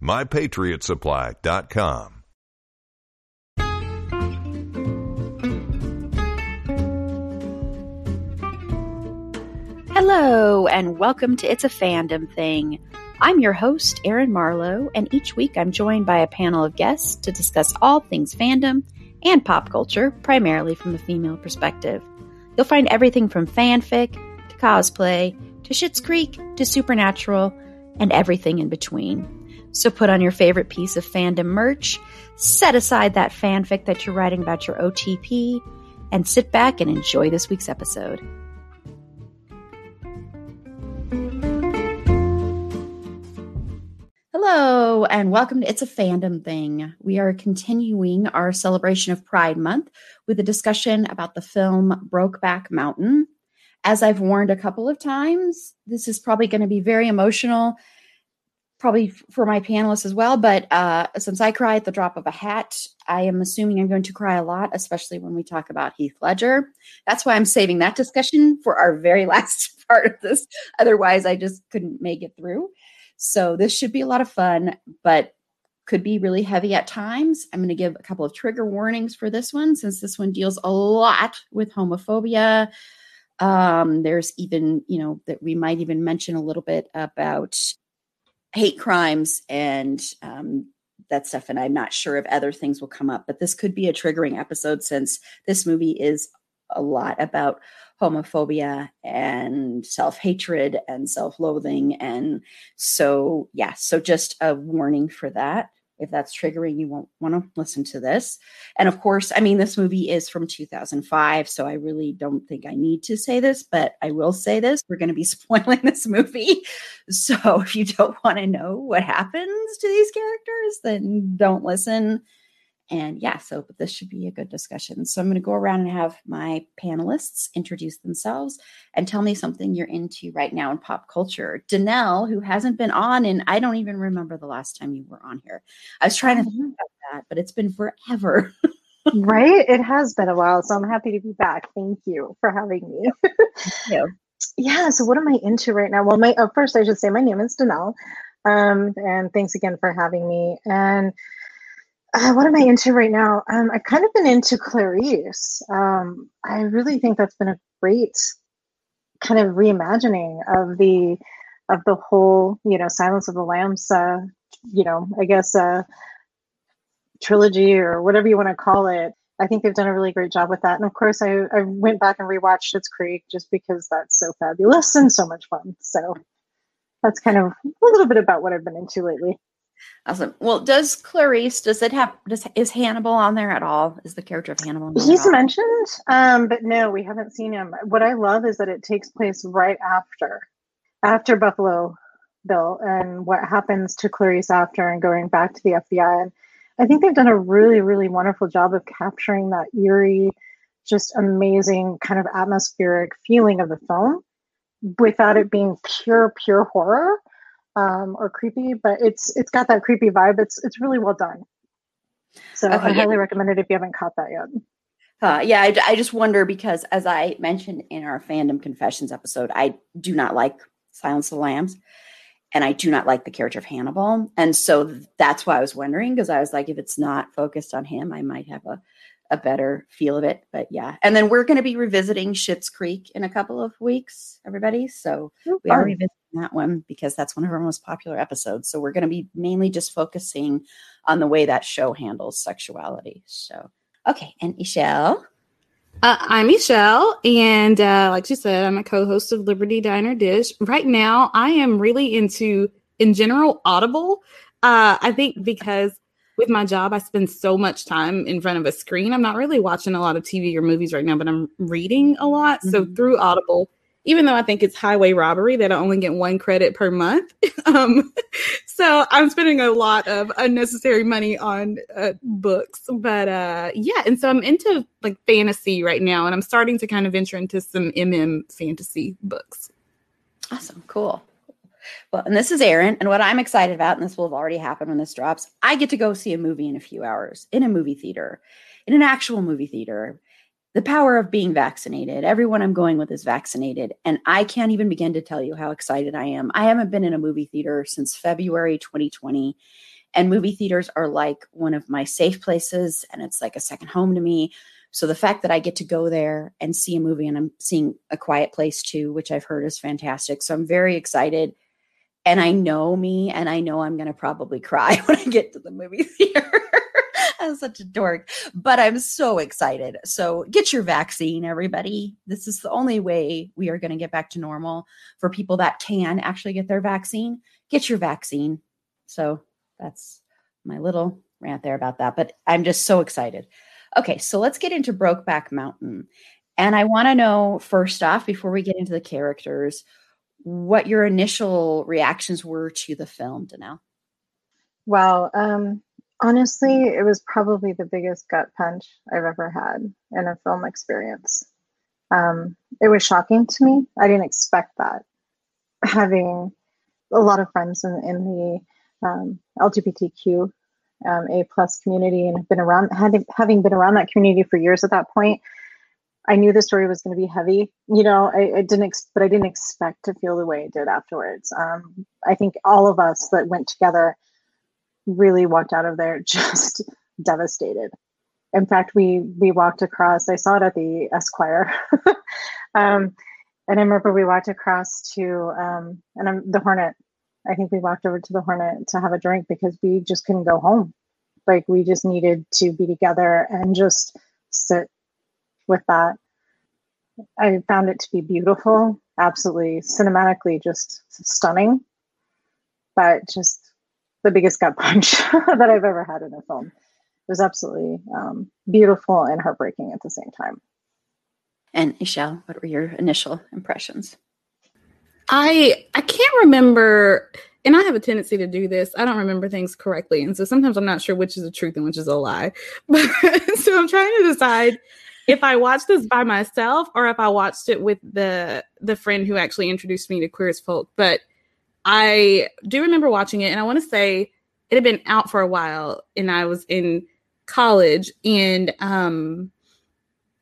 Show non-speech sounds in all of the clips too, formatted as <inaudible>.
mypatriotsupply.com. Hello, and welcome to It's a Fandom Thing. I'm your host, Erin Marlowe, and each week I'm joined by a panel of guests to discuss all things fandom and pop culture, primarily from the female perspective. You'll find everything from fanfic to cosplay to Schitt's Creek to Supernatural and everything in between. So put on your favorite piece of fandom merch, set aside that fanfic that you're writing about your OTP, and sit back and enjoy this week's episode. Hello, and welcome to It's a Fandom Thing. We are continuing our celebration of Pride Month with a discussion about the film Brokeback Mountain. As I've warned a couple of times, this is probably going to be very emotional probably for my panelists as well. But uh, since I cry at the drop of a hat, I am assuming I'm going to cry a lot, especially when we talk about Heath Ledger. That's why I'm saving that discussion for our very <laughs> last part of this. Otherwise, I just couldn't make it through. So this should be a lot of fun, but could be really heavy at times. I'm going to give a couple of trigger warnings for this one, since this one deals a lot with homophobia. Um, there's even, you know, that we might even mention a little bit about hate crimes and um, that stuff. And I'm not sure if other things will come up, but this could be a triggering episode since this movie is a lot about homophobia and self hatred and self loathing. And so, yeah, so just a warning for that if that's triggering, you won't want to listen to this. And of course, I mean, this movie is from 2005, so I really don't think I need to say this, but I will say this. We're going to be <laughs> spoiling this movie. So if you don't want to know what happens to these characters, then don't listen and yeah, so but this should be a good discussion. So I'm going to go around and have my panelists introduce themselves and tell me something you're into right now in pop culture. Danelle, who hasn't been on, and I don't even remember the last time you were on here. I was trying to think mm-hmm. about that, but it's been forever. right? It has been a while. So I'm happy to be back. Thank you for having me. Thank you. Yeah. So what am I into right now? Well, my uh, first I should say my name is Danelle. Um, and thanks again for having me. And uh, what am I into right now? Um, I've kind of been into Clarice. Um, I really think that's been a great kind of reimagining of the of the whole, you know, Silence of the Lambs, uh, you know, I guess uh, trilogy or whatever you want to call it. I think they've done a really great job with that. And of course, I, I went back and rewatched Schitt's Creek just because that's so fabulous and so much fun. So that's kind of a little bit about what I've been into lately. Awesome. Well, does Clarice does it have does is Hannibal on there at all? Is the character of Hannibal? He's mentioned, um, but no, we haven't seen him. What I love is that it takes place right after after Buffalo Bill and what happens to Clarice after and going back to the FBI. And I think they've done a really, really wonderful job of capturing that eerie, just amazing kind of atmospheric feeling of the film without it being pure, pure horror um, or creepy, but it's it's got that creepy vibe. It's it's really well done. So okay, I highly recommend it if you haven't caught that yet. Uh, yeah, I, I just wonder because, as I mentioned in our fandom confessions episode, I do not like Silence of the Lambs, and I do not like the character of Hannibal, and so that's why I was wondering because I was like, if it's not focused on him, I might have a a better feel of it. But yeah, and then we're going to be revisiting Schitt's Creek in a couple of weeks, everybody. So oh, we are revisiting that one because that's one of our most popular episodes. So we're going to be mainly just focusing on the way that show handles sexuality. So okay, and E'Shel. Uh, I'm E'Shel, and uh, like you said, I'm a co-host of Liberty Diner Dish. Right now, I am really into, in general, Audible. Uh, I think because with my job, I spend so much time in front of a screen. I'm not really watching a lot of TV or movies right now, but I'm reading a lot. Mm-hmm. So through Audible, even though I think it's highway robbery that I only get one credit per month. <laughs> um, so I'm spending a lot of unnecessary money on uh, books. But uh, yeah, and so I'm into like fantasy right now, and I'm starting to kind of venture into some MM fantasy books. Awesome, cool. Well, and this is Erin. and what I'm excited about, and this will have already happened when this drops, I get to go see a movie in a few hours in a movie theater, in an actual movie theater. The power of being vaccinated. Everyone I'm going with is vaccinated, and I can't even begin to tell you how excited I am. I haven't been in a movie theater since February 2020, and movie theaters are like one of my safe places, and it's like a second home to me. So the fact that I get to go there and see a movie, and I'm seeing A Quiet Place too, which I've heard is fantastic. So I'm very excited and I know me and I know I'm going to probably cry <laughs> when I get to the movie <laughs> theater. I'm such a dork, but I'm so excited. So get your vaccine, everybody. This is the only way we are going to get back to normal for people that can actually get their vaccine. Get your vaccine. So that's my little rant there about that, but I'm just so excited. Okay, so let's get into Brokeback Mountain. And I want to know first off, before we get into the characters, what your initial reactions were to the film, Danelle. Well, um, honestly, it was probably the biggest gut punch I've ever had in a film experience. Um, it was shocking to me. I didn't expect that. Having a lot of friends in, in the um, LGBTQ um, A plus community and been around having having been around that community for years at that point, I knew the story was going to be heavy. You know, I, I didn't, ex- but I didn't expect to feel the way it did afterwards. Um, I think all of us that went together really walked out of there <laughs> just devastated. In fact, we we walked across. I saw it at the Esquire, <laughs> um, and I remember we walked across to um, and I'm, the Hornet. I think we walked over to the Hornet to have a drink because we just couldn't go home. Like we just needed to be together and just sit with that. I found it to be beautiful, absolutely cinematically just stunning, but just the biggest gut punch <laughs> that I've ever had in a film. It was absolutely um, beautiful and heartbreaking at the same time. And E'Shel, what were your initial impressions? I I can't remember, and I have a tendency to do this. I don't remember things correctly, and so sometimes I'm not sure which is the truth and which is a lie. <laughs> But so I'm trying to decide if I watched this by myself or if I watched it with the the friend who actually introduced me to Queer as Folk. But I do remember watching it, and I want to say it had been out for a while, and I was in college, and um,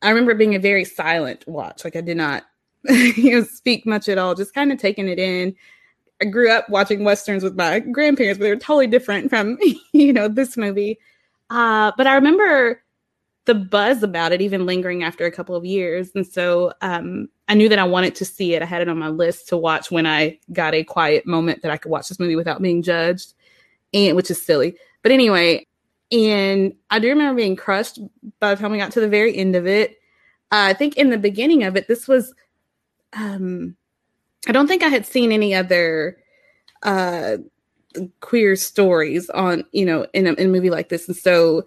I remember being a very silent watch. Like I did not, <laughs> you know, speak much at all, just kind of taking it in. I grew up watching westerns with my grandparents, but they were totally different from <laughs> you know this movie. Uh, but I remember the buzz about it even lingering after a couple of years. And so um, I knew that I wanted to see it. I had it on my list to watch when I got a quiet moment that I could watch this movie without being judged, and which is silly. But anyway, and I do remember being crushed by the time we got to the very end of it. Uh, I think in the beginning of it, this was, um, I don't think I had seen any other uh, queer stories on, you know, in a, in a movie like this. And so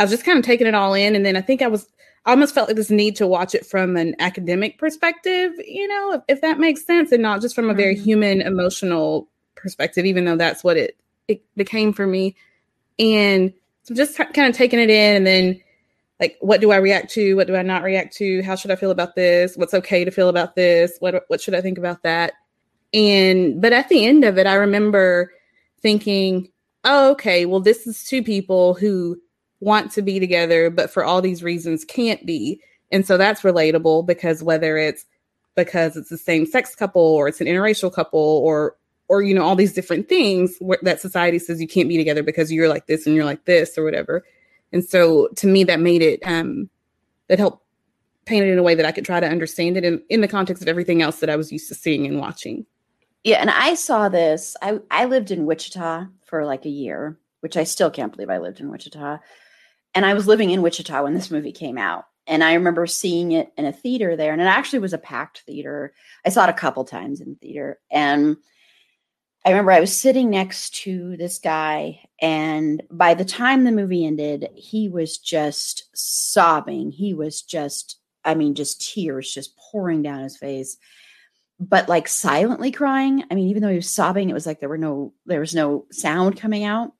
I was just kind of taking it all in. And then I think I was, I almost felt like this need to watch it from an academic perspective, you know, if, if that makes sense, and not just from a very mm-hmm. human, emotional perspective, even though that's what it, it became for me. And so just t- kind of taking it in and then like what do I react to? What do I not react to? How should I feel about this? What's okay to feel about this? What what should I think about that? And but at the end of it, I remember thinking, oh, okay, well, this is two people who want to be together, but for all these reasons can't be. And so that's relatable because whether it's because it's the same sex couple or it's an interracial couple or or you know all these different things that society says you can't be together because you're like this and you're like this or whatever And so to me, that made it, um, that helped paint it in a way that I could try to understand it in, in the context of everything else that I was used to seeing and watching. Yeah, and I saw this. I I lived in Wichita for like a year, which I still can't believe I lived in Wichita. And I was living in Wichita when this movie came out. And I remember seeing it in a theater there, and it actually was a packed theater. I saw it a couple times in theater. And I remember I was sitting next to this guy, and by the time the movie ended, he was just sobbing. He was just, I mean, just tears just pouring down his face but like silently crying. I mean, even though he was sobbing, it was like there were no there was no sound coming out.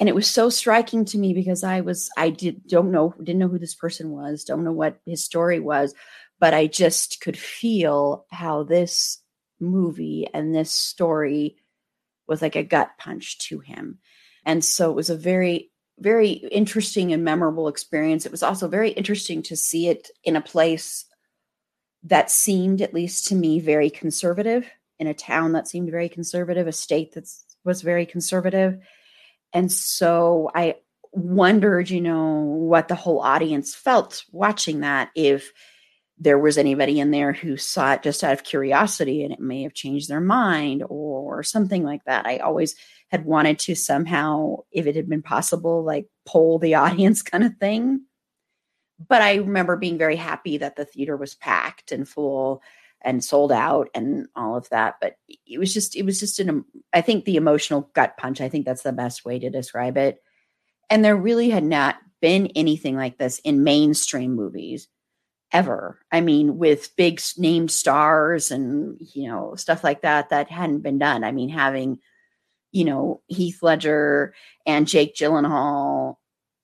And it was so striking to me because I was I did don't know didn't know who this person was, don't know what his story was, but I just could feel how this movie and this story was like a gut punch to him. And so it was a very very interesting and memorable experience. It was also very interesting to see it in a place that seemed, at least to me, very conservative in a town that seemed very conservative, a state that was very conservative. And so I wondered, you know, what the whole audience felt watching that, if there was anybody in there who saw it just out of curiosity and it may have changed their mind or something like that. I always had wanted to somehow, if it had been possible, like poll the <laughs> audience kind of thing but I remember being very happy that the theater was packed and full and sold out and all of that. But it was just, it was just an, I think the emotional gut punch, I think that's the best way to describe it. And there really had not been anything like this in mainstream movies ever. I mean, with big named stars and, you know, stuff like that, that hadn't been done. I mean, having, you know, Heath Ledger and Jake Gyllenhaal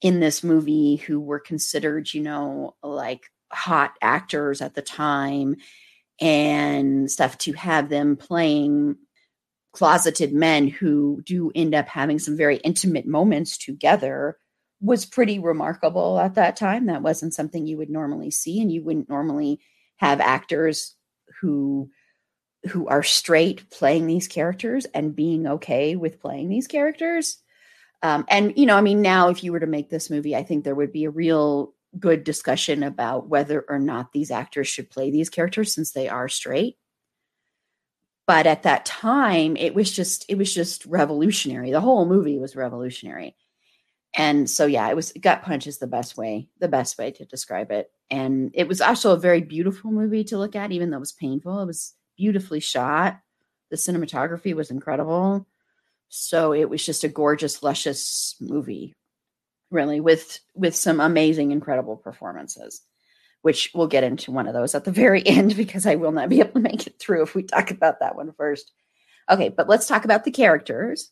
in this movie who were considered, you know, like hot actors at the time and stuff to have them playing closeted men who do end up having some very intimate moments together was pretty remarkable at that time. That wasn't something you would normally see, and you wouldn't normally have actors who who are straight playing these characters and being okay with playing these characters. Um, and you know, I mean, now if you were to make this movie, I think there would be a real good discussion about whether or not these actors should play these characters since they are straight. But at that time, it was just it was just revolutionary. The whole movie was revolutionary. And so yeah, it was gut punch is the best way, the best way to describe it. And it was also a very beautiful movie to look at, even though it was painful. It was beautifully shot. The cinematography was incredible. So it was just a gorgeous, luscious movie, really, with with some amazing, incredible performances. Which we'll get into one of those at the very <laughs> end because I will not be able to make it through if we talk about that one first. Okay, but let's talk about the characters.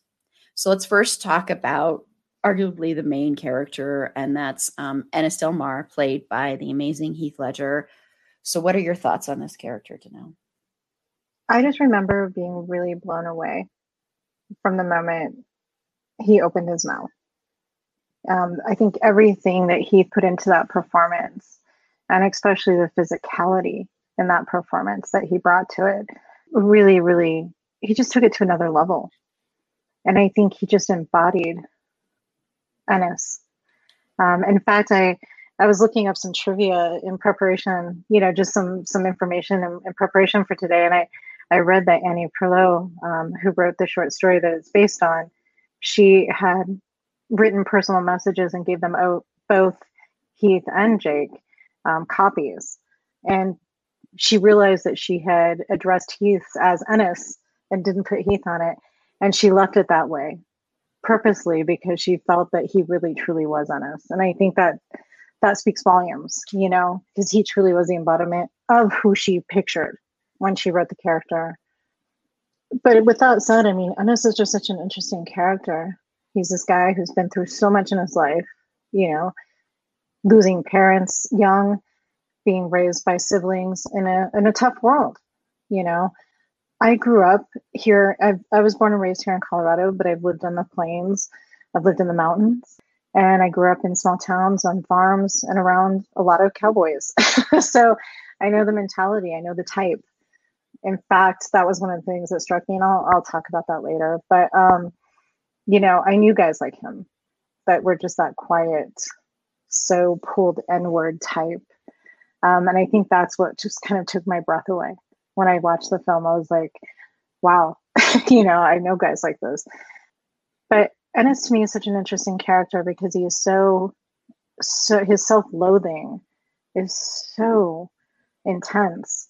So let's first talk about arguably the main character, and that's um, Ennis Mar, played by the amazing Heath Ledger. So, what are your thoughts on this character, Danelle? I just remember being really blown away from the moment he opened his mouth. Um, I think everything that he put into that performance, and especially the physicality in that performance that he brought to it, really, really, he just took it to another level. And I think he just embodied Ennis. Um, in fact, I I was looking up some trivia in preparation, you know, just some some information in, in preparation for today, and I I read that Annie Proulx, um, who wrote the short story that it's based on, she had written personal messages and gave them out both Heath and Jake um, copies. And she realized that she had addressed Heath as Ennis and didn't put Heath on it. And she left it that way purposely because she felt that he really truly was Ennis. And I think that that speaks volumes, you know, because he truly was the embodiment of who she pictured when she wrote the character. But with that said, I mean, Ennis is just such an interesting character. He's this guy who's been through so much in his life, you know, losing parents young, being raised by siblings in a in a tough world, you know. I grew up here. I've, I was born and raised here in Colorado, but I've lived in the plains. I've lived in the mountains, and I grew up in small towns on farms and around a lot of cowboys. <laughs> so I know the mentality. I know the type in fact, that was one of the things that struck me, and I'll, I'll talk about that later. But, um, you know, I knew guys like him that were just that quiet, so pulled inward type. Um, and I think that's what just kind of took my breath away when I watched the film. I was like, wow, <laughs> you know, I know guys like this. But Ennis to me is such an interesting character because he is so, so his self loathing is so intense.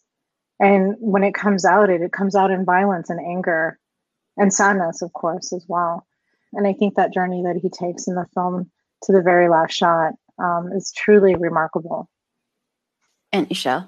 And when it comes out, it, it comes out in violence and anger and sadness, of course, as well. And I think that journey that he takes in the film to the very last shot um, is truly remarkable. And E'Shel?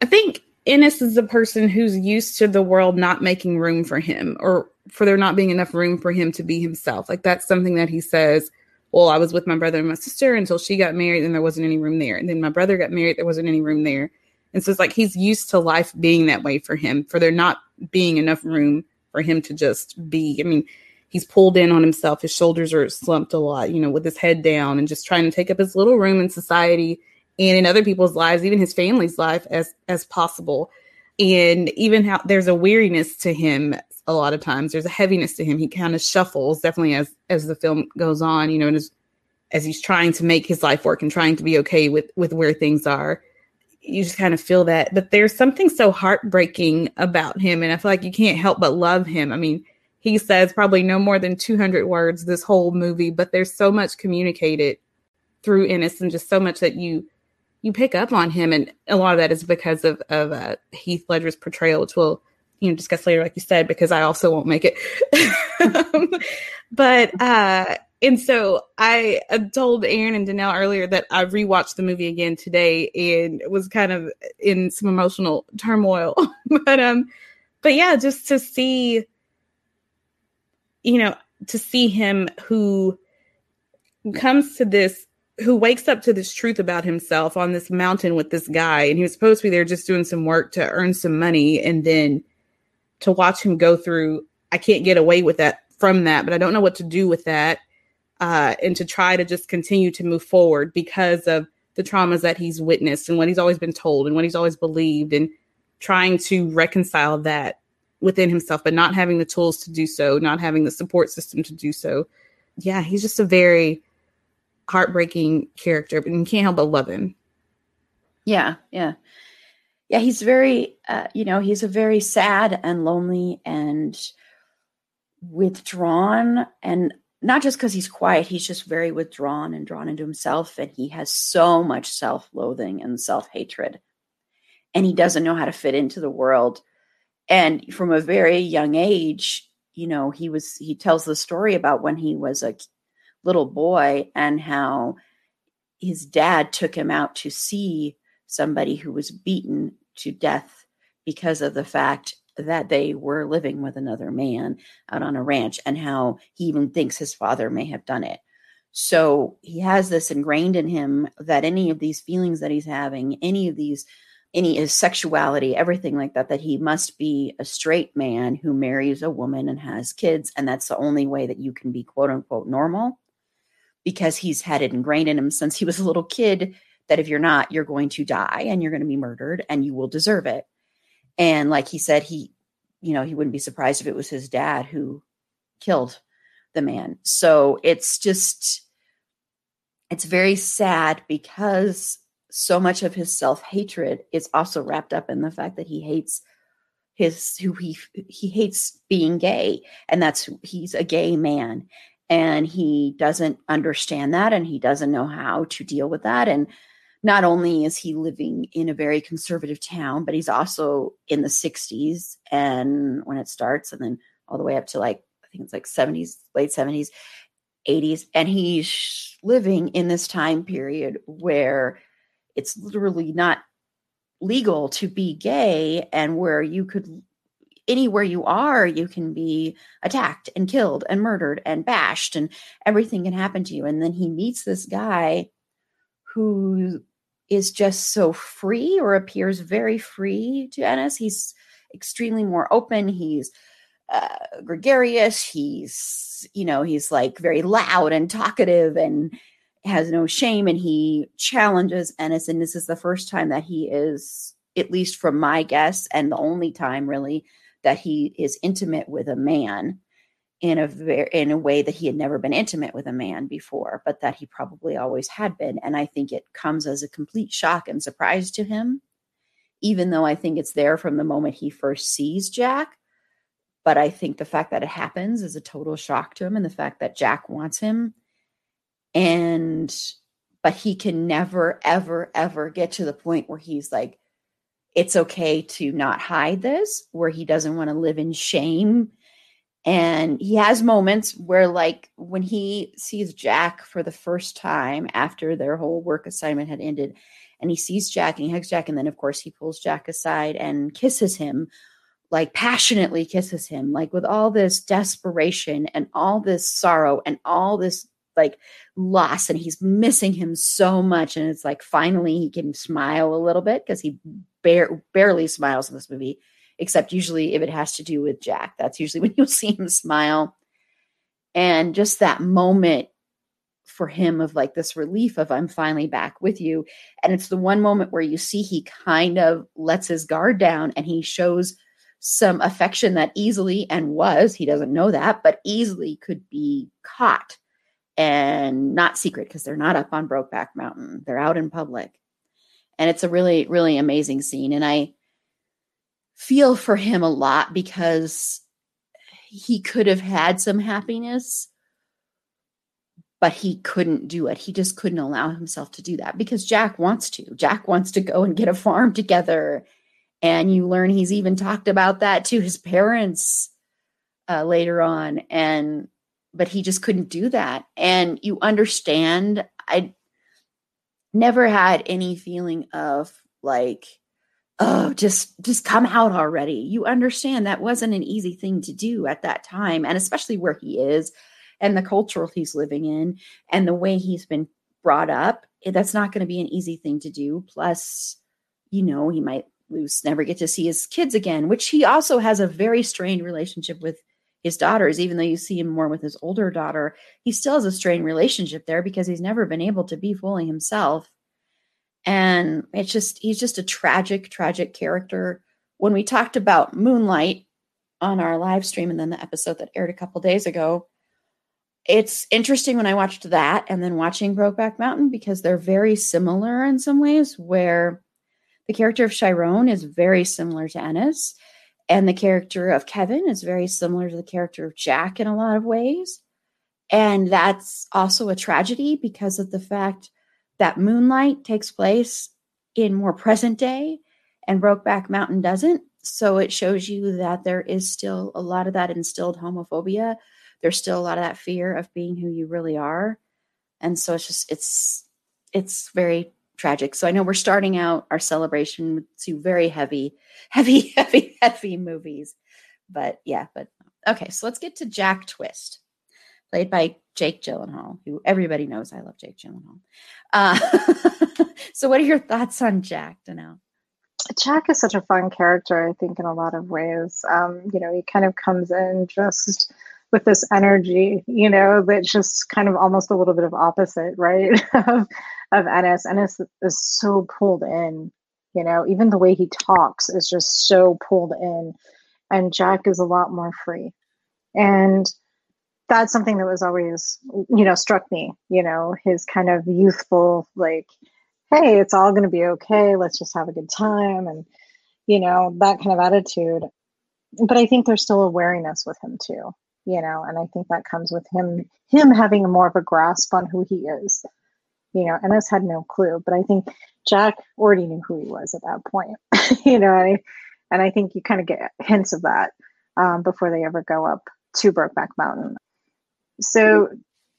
I think Ennis is a person who's used to the world not making room for him or for there not being enough room for him to be himself. Like that's something that he says, well, I was with my brother and my sister until she got married and there wasn't any room there. And then my brother got married, there wasn't any room there. And so it's like he's used to life being that way for him, for there not being enough room for him to just be. I mean, he's pulled in on himself. His shoulders are slumped a lot, you know, with his head down and just trying to take up his little room in society and in other people's lives, even his family's life as as possible. And even how there's a weariness to him a lot of times. There's a heaviness to him. He kind of shuffles definitely as as the film goes on, you know, and as as he's trying to make his life work and trying to be okay with with where things are. You just kind of feel that. But there's something so heartbreaking about him. And I feel like you can't help but love him. I mean, he says probably no more than 200 words this whole movie, but there's so much communicated through Ennis and just so much that you you pick up on him, and a lot of that is because of of uh, Heath Ledger's portrayal, which we'll you know discuss later, like you said, because I also won't make it. <laughs> um, but uh, and so I told Erin and Danelle earlier that I rewatched the movie again today and was kind of in some emotional turmoil. <laughs> but um, but yeah, just to see, you know, to see him who comes to this who wakes up to this truth about himself on this mountain with this guy and he was supposed to be there just doing some work to earn some money and then to watch him go through i can't get away with that from that but i don't know what to do with that uh, and to try to just continue to move forward because of the traumas that he's witnessed and what he's always been told and what he's always believed and trying to reconcile that within himself but not having the tools to do so not having the support system to do so yeah he's just a very heartbreaking character, but you can't help but love him. Yeah, yeah. Yeah, he's very, uh, you know, he's a very sad and lonely and withdrawn. And not just because he's quiet, he's just very withdrawn and drawn into himself. And he has so much self loathing and self hatred. And he doesn't know how to fit into the world. And from a very young age, you know, he was, he tells the story about when he was a little boy and how his dad took him out to see somebody who was beaten to death because of the fact that they were living with another man out on a ranch and how he even thinks his father may have done it. So he has this ingrained in him that any of these feelings that he's having, any of these, any his sexuality, everything like that, that he must be a straight man who marries a woman and has kids. And that's the only way that you can be quote unquote normal because he's had it ingrained in him since he was a little kid that if you're not, you're going to die and you're going to be murdered and you will deserve it. And like he said, he, you know, he wouldn't be surprised if it was his dad who killed the man. So it's just, it's very sad because so much of his self hatred is also wrapped up in the fact that he hates his who he he hates being gay and that's he's a gay man. And he doesn't understand that and he doesn't know how to deal with that. And not only is he living in a very conservative town but he's also in the 60s and when it starts and then all the way up to like i think it's like 70s late 70s 80s and he's living in this time period where it's literally not legal to be gay and where you could anywhere you are, you can be attacked and killed and murdered and bashed, and everything can happen to you. And then he meets this guy who is just so free or appears very free to Ennis. He's extremely more open. He's uh, gregarious. He's, you know, he's like very loud and talkative and has no shame. And he challenges Ennis. And this is the first time that he is, at least from my guess, and the only time really that he is intimate with a man in a very in a way that he had never been intimate with a man before but that he probably always had been and i think it comes as a complete shock and surprise to him even though i think it's there from the moment he first sees jack but i think the fact that it happens is a total shock to him and the fact that jack wants him and but he can never ever ever get to the point where he's like it's okay to not hide this where he doesn't want to live in shame. And he has moments where, like, when he sees Jack for the first time after their whole work assignment had ended, and he sees Jack and he hugs Jack, and then, of course, he pulls Jack aside and kisses him, like, passionately kisses him, like, with all this desperation and all this sorrow and all this, like, loss. And he's missing him so much. And it's like, finally, he can smile a little bit because he bare, barely smiles in this movie except usually if it has to do with Jack. That's usually <laughs> when you'll see him smile. And just that moment for him of like this relief of I'm finally back with you. And it's the one moment where you see he kind of lets his guard down and he shows some affection that easily and was, he doesn't know that, but easily could be caught and not secret because they're not up on Brokeback Mountain. They're out in public. And it's a really, really amazing scene. And I feel for him a lot because he could have had some happiness but he couldn't do it. He just couldn't allow himself to do that because Jack wants to. Jack wants to go and get a farm together. And you learn he's even talked about that to his parents uh, later on. And, but he just couldn't do that. And you understand, I never had any feeling of like, oh just just come out already you understand that wasn't an easy thing to do at that time and especially where he is and the culture he's living in and the way he's been brought up eh, that's not going to be an easy thing to do plus you know he might lose never get to see his kids again which he also has a very strained relationship with his daughters even though you see him more with his older daughter he still has a strained relationship there because he's never been able to be fully himself. And it's just he's just a tragic tragic character. When we talked about moonlight on our live stream and then the episode that aired a couple days ago it's interesting when i watched that and then watching brokeback mountain because they're very similar in some ways where the character of chiron is very similar to ennis and the character of kevin is very similar to the character of jack in a lot of ways and that's also a tragedy because of the fact that Moonlight takes place in more present day and Brokeback Mountain doesn't. So it shows you that there is still a lot of that instilled homophobia. There's still a lot of that fear of being who you really are. And so it's just it's it's very tragic. So I know we're starting out our celebration with two very heavy, <laughs> heavy, heavy, heavy movies. But yeah, but okay, so let's get to Jack Twist played by Jake Gyllenhaal, who everybody knows I love Jake Gyllenhaal. Uh, <laughs> so, what are your thoughts on Jack, Danelle? Jack is such a fun character, I think, in a lot of ways. Um, you know, he kind of comes in just with this energy, you know, that's just kind of almost a little bit of opposite, right? <laughs> of, Ennis. Ennis is so pulled in, you know, even the way he talks is just so pulled in. And Jack is a lot more free. And that's something that was always you know struck me you know his kind of youthful like hey it's all going to be okay let's just have a good time and you know that kind of attitude but i think there's still a wariness with him too you know and i think that comes with him him having more of a grasp on who he is you know ennis had no clue but i think jack already knew who he was at that point <laughs> you know and I, and I think you kind of get hints of that um, before they ever go up to brokeback mountain. So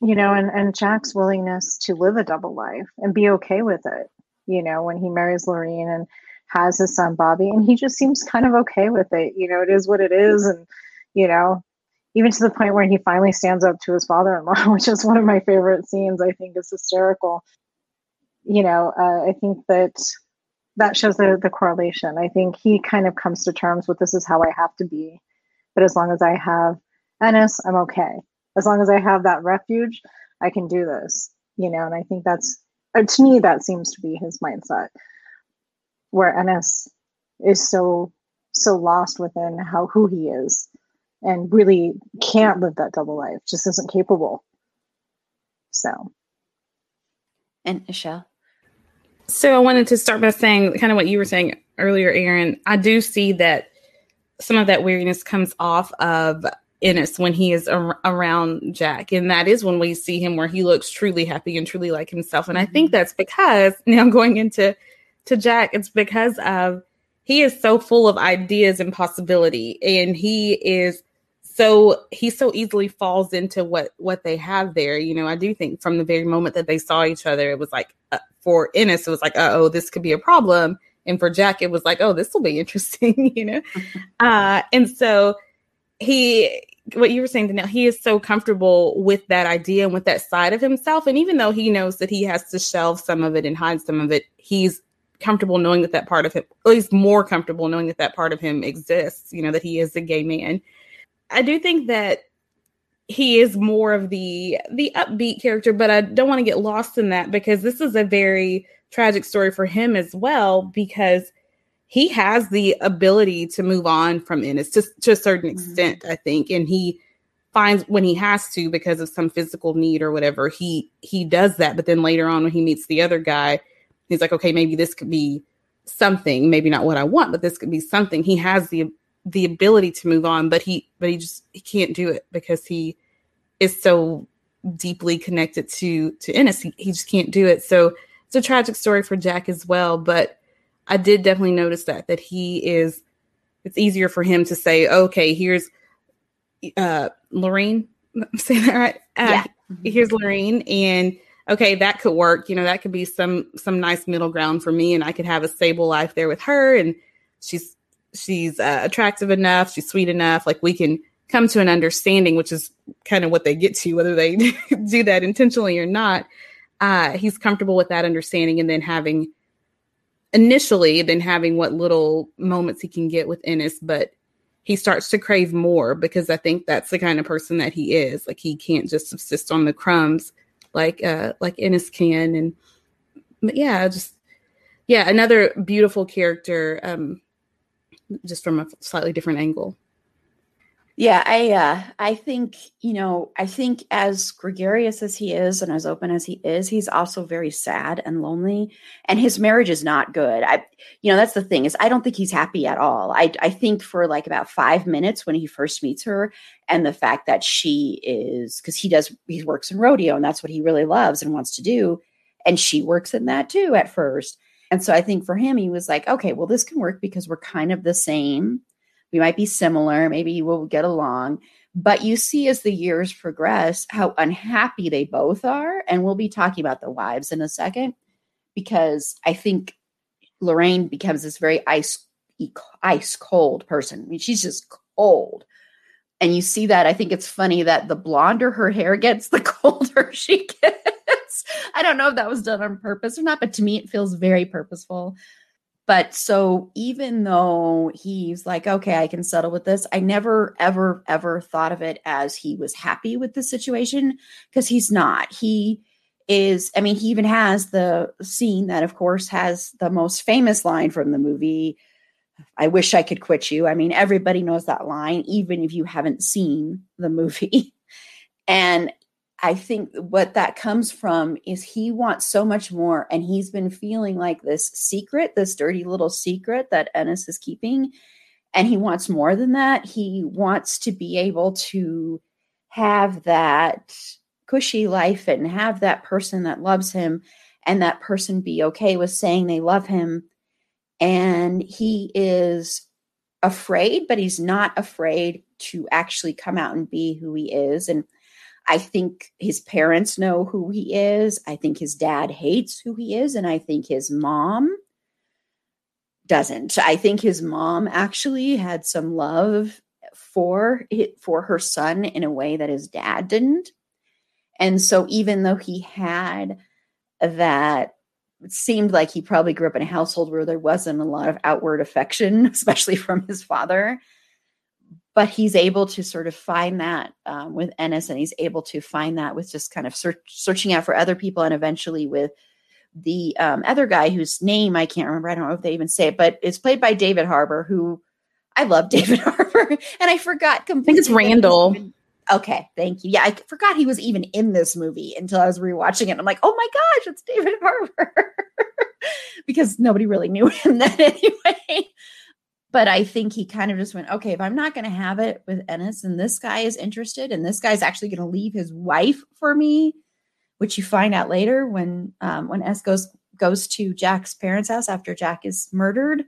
you know and and jack's willingness to live a double life and be okay with it you know when he marries lorene and has his son bobby and he just seems kind of okay with it you know it is what it is and you know even to the point where he finally stands up to his father-in-law <laughs> which is one of my favorite scenes i think is hysterical. You know uh, i think that that shows the, the correlation. I think he kind of comes to terms with this is how i have to be but as long as i have ennis i'm okay. As long as I have that refuge, I can do this, you know, and I think that's, uh, to me, that seems to be his mindset, where Ennis is so, so lost within how, who he is, and really can't live that double life, just isn't capable. So. And E'Shel? So I wanted to start by saying kind of what you were saying earlier, Erin. I do see that some of that weariness comes off of Ennis when he is ar- around Jack. And that is when we see him where he looks truly happy and truly like himself. And I think mm-hmm. that's because <laughs> now going into to Jack, it's because of he is so full of ideas and possibility and he is so he so easily falls into what what they have there. You know i do think from the very moment that they saw each other it was like uh, for Ennis it was like oh this could be a problem. And for jack it was like oh this will be <laughs> interesting you know? <laughs> Uh and so he what you were saying now he is so comfortable with that idea and with that side of himself. And even though he knows that he has to shelve some of it and hide some of it he's comfortable knowing that that part of him at least more comfortable knowing that that part of him exists you know that he is a gay man I do think that he is more of the the upbeat character, but I don't want to get lost in that because this is a very tragic story for him as well because he has the ability to move on from Ennis to, to a certain mm-hmm. extent, I think, and he finds when he has to because of some physical need or whatever he he does that but then later on when he meets the other guy he's like okay maybe this could be something maybe not what i want but this could be something he has the the ability to move on, but he but he just he can't do it because he is so deeply connected to to Ennis. He, he just can't do it. So it's a tragic story for Jack as well. But I did definitely notice that that he is. It's easier for him to say, okay, here's uh Lorraine. <laughs> I'm saying that right. Uh, yeah. Here's Lorraine, and okay, that could work. You know, that could be some some nice middle ground for me, and I could have a stable life there with her, and she's she's uh, attractive enough, she's sweet enough, like we can come to an understanding, which is kind of what they get to, whether they <laughs> do that intentionally or not. Uh, he's comfortable with that understanding and then having initially then having what little moments he can get with Ennis, but he starts to crave more because I think that's the kind of person that he is. Like he can't just subsist on the crumbs like uh like Ennis can. And yeah, just yeah, another beautiful character. Um just from a slightly different angle. Yeah, I uh, I think you know I think as gregarious as he is and as open as he is, he's also very sad and lonely, and his marriage is not good. I you know that's the thing is I don't think he's happy at all. I I think for like about five minutes when he first meets her, and the fact that she is because he does he works in rodeo and that's what he really loves and wants to do, and she works in that too at first, and so I think for him, he was like, okay, well, this can work because we're kind of the same. We might be similar. Maybe we'll get along. But you see, as the years progress, how unhappy they both are. And we'll be talking about the wives in a second because I think Lorraine becomes this very ice ice cold person. I mean, she's just cold. And you see that. I think it's funny that the blonder her hair gets, the <laughs> colder she gets. <laughs> I don't know if that was done on purpose or not, but to me, it feels very purposeful. But so even though he's like, okay, I can settle with this, I never, ever, ever thought of it as he was happy with the situation because he's not. He is, I mean, he even has the scene that, of course, has the most famous line from the movie. I wish I could quit you. I mean, everybody knows that line, even if you haven't seen the movie. <laughs> And I think what that comes from is he wants so much more, and he's been feeling like this secret, this dirty little secret that Ennis is keeping. And he wants more than that. He wants to be able to have that cushy life and have that person that loves him and that person be okay with saying they love him. And he is afraid, but he's not afraid to actually come out and be who he is. And I think his parents know who he is. I think his dad hates who he is. And I think his mom doesn't. I think his mom actually had some love for it, for her son in a way that his dad didn't. And so even though he had that it seemed like he probably grew up in a household where there wasn't a lot of outward affection, <laughs> especially from his father but he's able to sort of find that um, with Ennis, and he's able to find that with just kind of search, searching out for other people, and eventually with the um, other guy whose name I can't remember. I don't know if they even say it, but it's played by David Harbour, who I love <laughs> David Harbour, and I forgot completely. I think it's Randall. Okay, thank you. Yeah, I forgot he was even in this movie until I was rewatching it. I'm like, oh my gosh, it's David Harbour. <laughs> because nobody really knew <laughs> him then anyway. But I think he kind of just went, okay, if I'm not going to have it with Ennis and this guy is interested and this guy's actually going to leave his wife for me, which you find out later when um, when S goes goes to Jack's parents' house after Jack is murdered,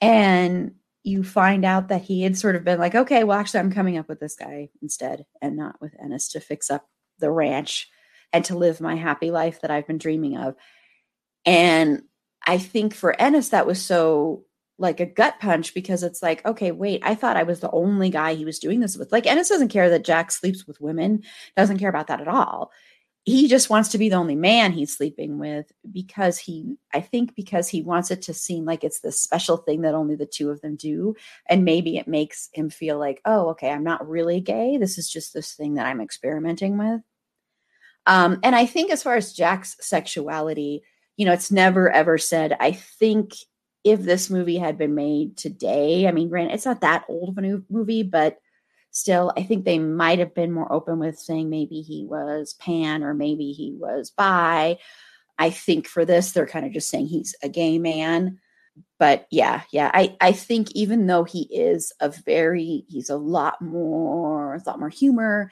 and you find out that he had sort of been like, okay, well, actually, I'm coming up with this guy instead, and not with Ennis to fix up the ranch and to live my happy life that I've been dreaming of. And I think for Ennis, that was so like a gut punch because it's like, okay, wait, I thought I was the only guy he was doing this with. Like, Ennis doesn't care that Jack sleeps with women, doesn't care about that at all. He just wants to be the only man he's sleeping with because he, I think, because he wants it to seem like it's this special thing that only the two of them do. And maybe it makes him feel like, oh, okay, I'm not really gay. This is just this thing that I'm experimenting with. Um, and I think as far as Jack's sexuality, you know, it's never ever said. I think if this movie had been made today, I mean, granted, it's not that old of a movie, but still, I think they might have been more open with saying maybe he was pan or maybe he was bi. I think for this, they're kind of just saying he's a gay man. But yeah, yeah, I, I think even though he is a very, he's a lot more, a lot more humor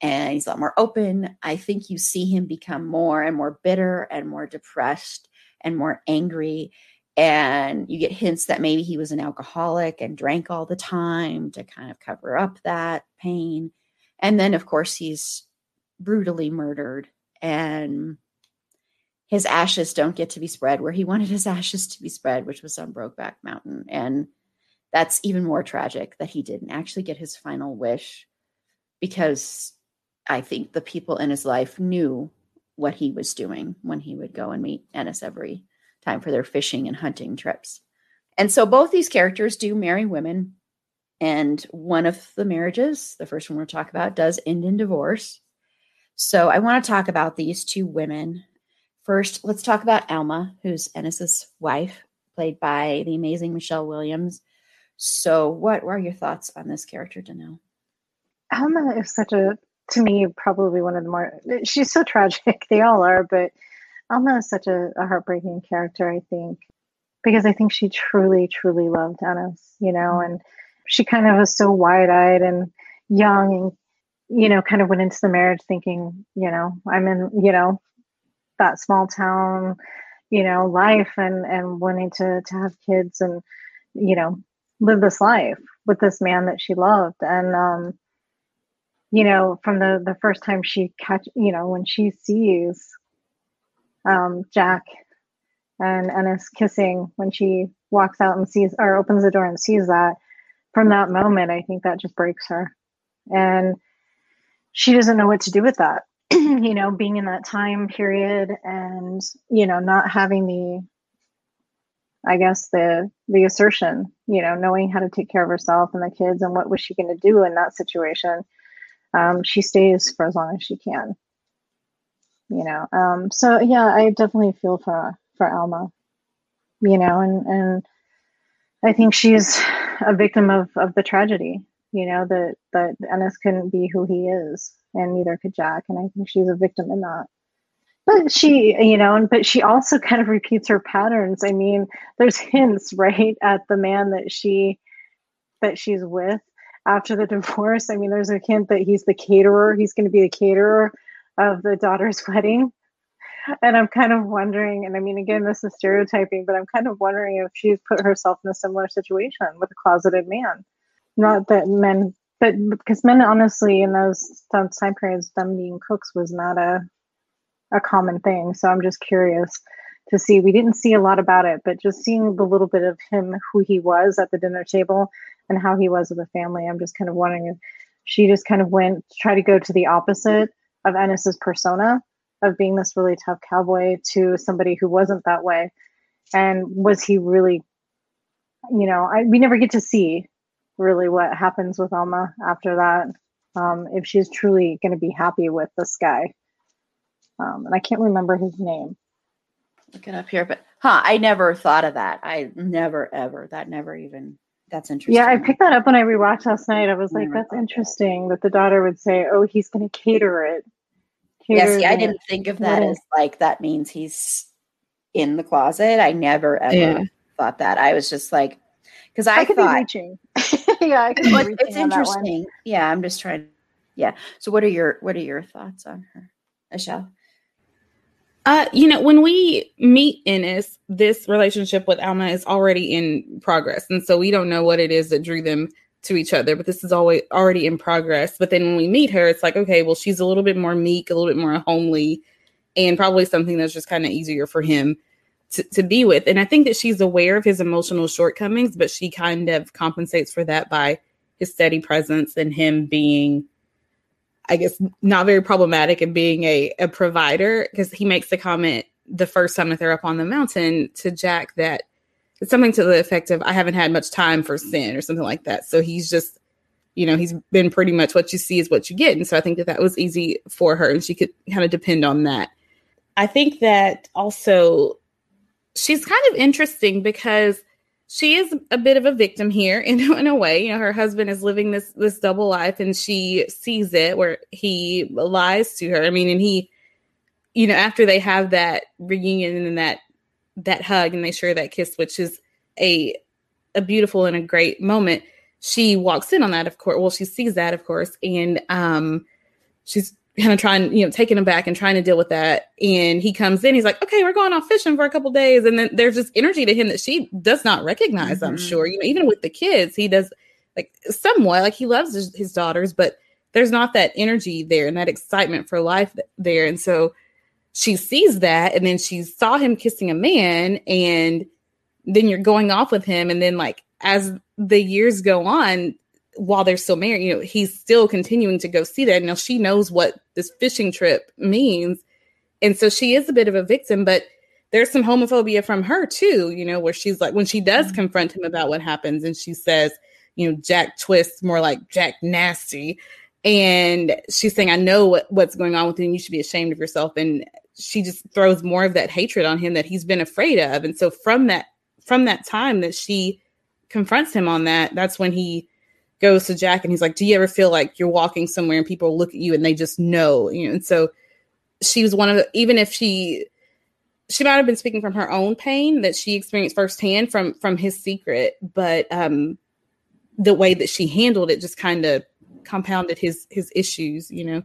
and he's a lot more open. I think you see him become more and more bitter and more depressed and more angry. And you get hints that maybe he was an alcoholic and drank all the time to kind of cover up that pain. And then, of course, he's brutally murdered and his ashes don't get to be spread where he wanted his ashes to be spread, which was on Brokeback Mountain. And that's even more tragic that he didn't actually get his final wish because I think the people in his life knew what he was doing when he would go and meet Ennis every time for their fishing and hunting trips. And so both these characters do marry women. And one of the marriages, the first one we'll talk about, does end in divorce. So I want to talk about these two women. First, let's talk about Alma, who's Ennis's wife, played by the amazing Michelle Williams. So, what are your thoughts on this character, Danelle? Alma is such a to me probably one of the more she's so tragic <laughs> they all are but alma is such a, a heartbreaking character i think because i think she truly truly loved ennis you know mm-hmm. and she kind of was so wide-eyed and young and you know kind of went into the marriage thinking you know i'm in you know that small town you know life and and wanting to to have kids and you know live this life with this man that she loved and um you know, from the the first time she catch, you know, when she sees um, Jack and Ennis kissing when she walks out and sees or opens the door and sees that, from that moment, I think that just breaks her, and she doesn't know what to do with that. <clears throat> you know, being in that time period and you know not having the I guess the the assertion, you know, knowing how to take care of herself and the kids and what was she going to do in that situation um, she stays for as long as she can. You know, um, so yeah, I definitely feel for for Alma. You know, and and I think she's a victim of of the tragedy. You know that that Ennis couldn't be who he is, and neither could Jack, and I think she's a victim in that but she you know and but she also <laughs> kind of repeats her patterns i mean there's <laughs> hints right at the man that she that she's with after the divorce. I mean, there's a hint that he's the caterer. He's going to be the caterer of the daughter's <laughs> wedding. And I'm kind of wondering, and I mean, again, this is stereotyping, but I'm kind of wondering if she's put herself in a similar situation with a closeted man. Not that men, but because men, honestly, in those time periods, them being cooks was not a a common thing. So I'm just curious to see. We didn't see a lot about it, but just seeing the little bit of him, who he was at the dinner table, and how he was with the family. I'm just kind of wondering if she just kind of went try to go to the opposite of Ennis's persona of being this really tough cowboy to somebody who wasn't that way. And was he really, you know, I, we never get to see really what happens with Alma after that. Um, if she's truly going to be happy with this guy. Um, and I can't remember his name. Look it up here, but huh, I never thought of that. I never ever, that never even That's interesting. Yeah, I picked that up when I rewatched last night. I was like, that's interesting that the daughter would say, "Oh, he's going to cater it." Yes, I didn't think of that as like that means he's in the closet. I never ever yeah. thought that. I was just like, because I, I could thought, be reaching. <laughs> yeah, I could well, it's interesting. Yeah, I'm just trying. Yeah. So, what are your what are your thoughts on her, E'Shel? Uh, you know, when we meet Ennis, this relationship with Alma is already in progress. And so we don't know what it is that drew them to each other, but this is always already in progress. But then when we meet her, it's like, okay, well, she's a little bit more meek, a little bit more homely, and probably something that's just kind of easier for him to, to be with. And I think that she's aware of his emotional shortcomings, but she kind of compensates for that by his steady presence and him being I guess, not very problematic and being a, a provider because he makes the comment the first time that they're up on the mountain to Jack that it's something to the effect of, I haven't had much time for sin or something like that. So he's just, you know, he's been pretty much what you see is what you get. And so I think that that was easy for her and she could kind of depend on that. I think that also she's kind of interesting because she is a bit of a victim here <laughs> in, in a way you know her husband is living this this double life and she sees it where he lies to her i mean and he you know after they have that reunion and that that hug and they share that kiss which is a a beautiful and a great moment she walks in on that of course well she sees that of course and um she's kind of trying, you know, taking him back and trying to deal with that. And he comes in, he's like, okay, we're going off fishing for a couple days. And then there's this energy to him that she does not recognize, mm-hmm. I'm sure. You know, even with the kids, he does like somewhat like he loves his, his, daughters, but there's not that energy there and that excitement for life there. And so she sees that and then she saw him kissing a man and then you're going off with him. And then like as the years go on, while they're still married, you know, he's still continuing to go see that. Now she knows what this fishing trip means. And so she is a bit of a victim, but there's some homophobia from her too, you know, where she's like, when she does mm-hmm. confront him about what happens and she says, you know, Jack twists more like Jack nasty. And she's saying, I know what, what's going on with you. And you should be ashamed of yourself. And she just throws more of that hatred on him that he's been afraid of. And so from that, from that time that she confronts him on that, that's when he goes to Jack and he's like, Do you ever feel like you're walking somewhere and people look at you and they just know? You know, and so she was one of the even if she she might have been speaking from her own pain that she experienced firsthand from from his secret, but um the way that she handled it just kind of compounded his his issues, you know.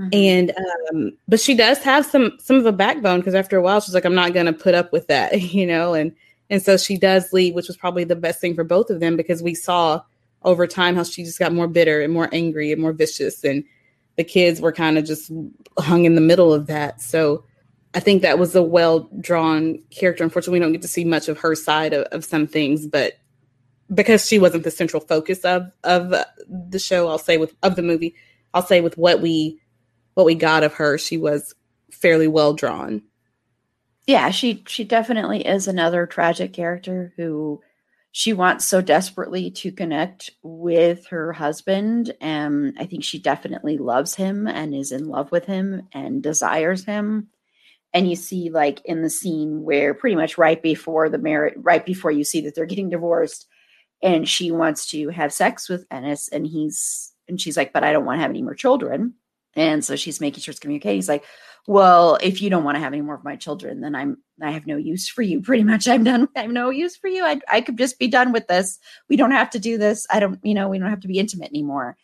Mm-hmm. And um but she does have some some of a backbone because after a while she's like, I'm not gonna put up with that, <laughs> you know, and and so she does leave, which was probably the best thing for both of them because we saw over time how she just got more bitter and more angry and more vicious and the kids were kind of just hung in the middle of that so i think that was a well drawn character unfortunately we don't get to see much of her side of, of some things but because she wasn't the central focus of of the show i'll say with of the movie i'll say with what we what we got of her she was fairly well drawn. Yeah she she definitely is another tragic character who she wants so desperately to connect with her husband and i think she definitely loves him and is in love with him and desires him. And you see like in the scene where pretty much right before the marriage right before you see that they're getting divorced and she wants to have sex with ennis and he's and she's like but i don't want to have any more children and so she's making sure it's communicating he's like well, if you don't want to have any more of my children, then I'm I have no use for you. Pretty much, I'm done. I have no use for you. I I could just be done with this. We don't have to do this. I don't, you know, we don't have to be intimate anymore.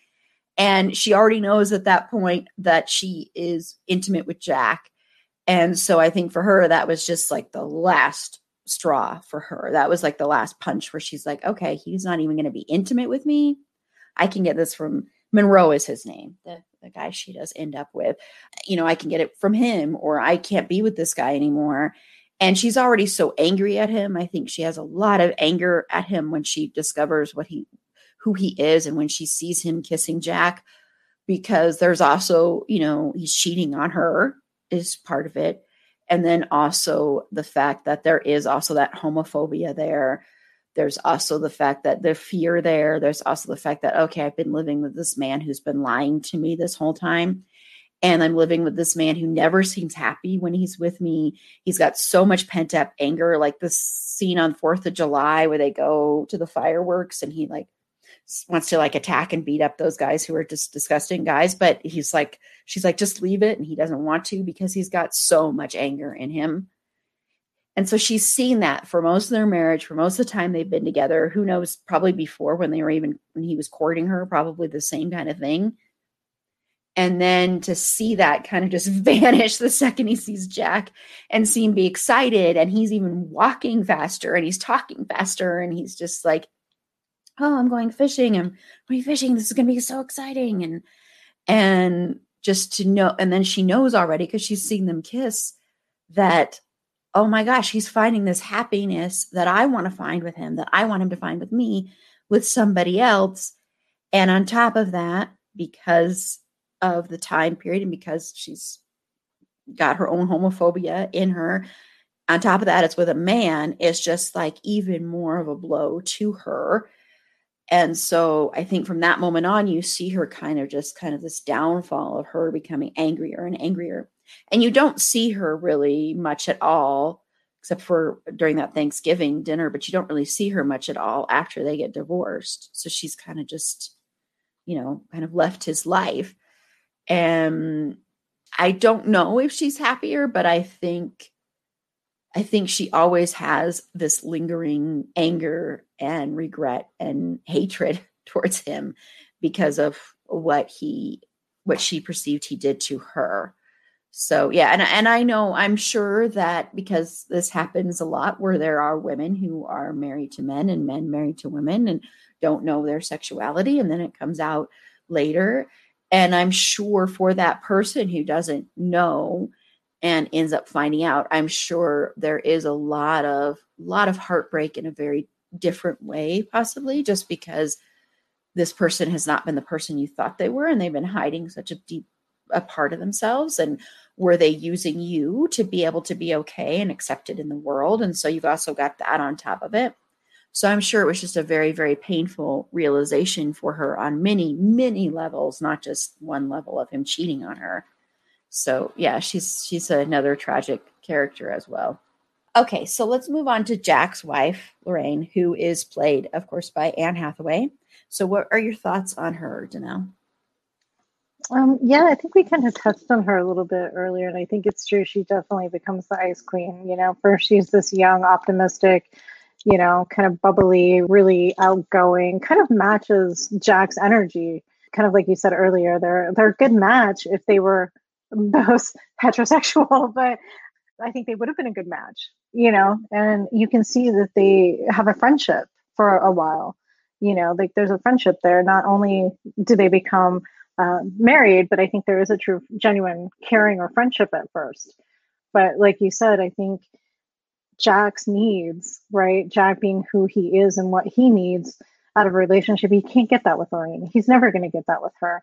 And she already knows at that point that she is intimate with Jack. And so I think for her, that was just like the last straw for her. That was like the last punch where she's like, okay, he's not even going to be intimate with me. I can get this from Monroe is his name, the the guy she does end up with. You know, I can get it from him, or I can't be with this guy anymore. And she's already so angry at him. I think she has a lot of anger at him when she discovers what he who he is and when she sees him kissing Jack because there's also, you know, he's cheating on her is part of it. And then also the fact that there is also that homophobia there there's also the fact that the fear there. There's also the fact that, okay, I've been living with this man who's been lying to me this whole time. and I'm living with this man who never seems happy when he's with me. He's got so much pent up anger, like this scene on 4th of July where they go to the fireworks and he like wants to like attack and beat up those guys who are just disgusting guys. But he's like, she's like, just leave it. And he doesn't want to because he's got so much anger in him. And so she's seen that for most of their marriage, for most of the time they've been together. Who knows, probably before when they were even, when he was courting her, probably the same kind of thing. And then to see that kind of just <laughs> vanish the second he sees Jack and see him be excited. And he's even walking faster and he's talking faster. And he's just like, oh, I'm going fishing. I'm going fishing. This is going to be so exciting. And, and just to know, and then she knows already because she's seen them kiss that oh my gosh, he's finding this happiness that I want to find with him, that I want him to find with me, with somebody else. And on top of that, because of the time period and because she's got her own homophobia in her, on top of that, it's with a man, it's just like even more of a blow to her. And so I think from that moment on, you see her kind of just kind of this downfall of her becoming angrier and angrier and you don't see her really much at all except for during that Thanksgiving dinner, but you don't really see her much at all after they get divorced. So she's kind of just, you know, kind of left his life. And I don't know if she's happier, but I think I think she always has this lingering anger and regret and hatred <laughs> towards him because of what he what she perceived he did to her so yeah and and I know I'm sure that because this happens a lot where there are women who are married to men and men married to women and don't know their sexuality and then it comes out later. And I'm sure for that person who doesn't know and ends up finding out I'm sure there is a lot of lot of heartbreak in a very different way possibly just because this person has not been the person you thought they were and they've been hiding such a deep a part of themselves. And were they using you to be able to be okay and accepted in the world? And so you've also got that on top of it. So i'm sure it was just a very very painful realization for her on many many levels not just one level of him cheating on her. So yeah she's she's another tragic character as well. Okay so let's move on to jack's wife lorraine who is played of course by anne hathaway. So what are your thoughts on her danelle um, yeah, I think we kind of touched on her a little bit earlier, and I think it's true. She definitely becomes the ice queen. You know, first she's this young, optimistic, you know, kind of bubbly, really outgoing, kind of matches Jack's energy. Kind of like you said earlier, they're they're a good match if they were <laughs> both heterosexual, <laughs> but I think they would have been a good match, you know. And you can see that they have a friendship for a while. You know, like there's a friendship there. Not only do they become uh, married, but I think there is a true, genuine caring or friendship at first. But like you said, I think Jack's needs, right? Jack being who he is and what he needs out of a relationship, he can't get that with Lorraine. He's never going to get that with her.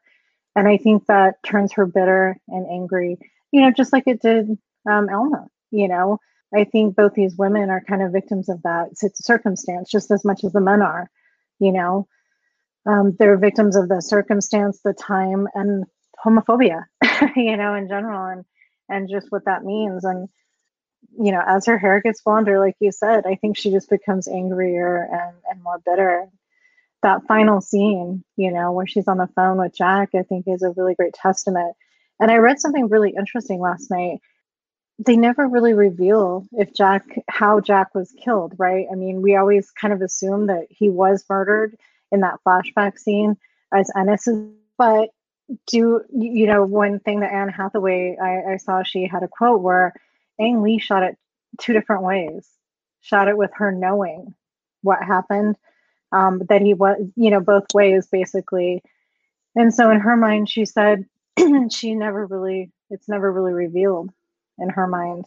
And I think that turns her bitter and angry, you know, just like it did um, Alma, you know. I think both these women are kind of victims of that circumstance just as much as the men are, you know um, they're victims of the circumstance, the time, and homophobia, <laughs> you know, in general, and and just what that means. And you know, as her hair gets blonder, like you said, I think she just becomes angrier and and more bitter. That final scene, you know, where she's on the phone with Jack, I think is a really great testament. And I read something really interesting last night. They never really reveal if Jack, how Jack was killed, right? I mean, we always kind of assume that he was murdered in that flashback scene as Ennis is. But do you know one thing that Anne Hathaway I, I saw she had a quote where Ang Lee shot it two different ways. Shot it with her knowing what happened, um, that he was you know both ways basically. And so in her mind, she said <clears throat> she never really it's never really revealed in her mind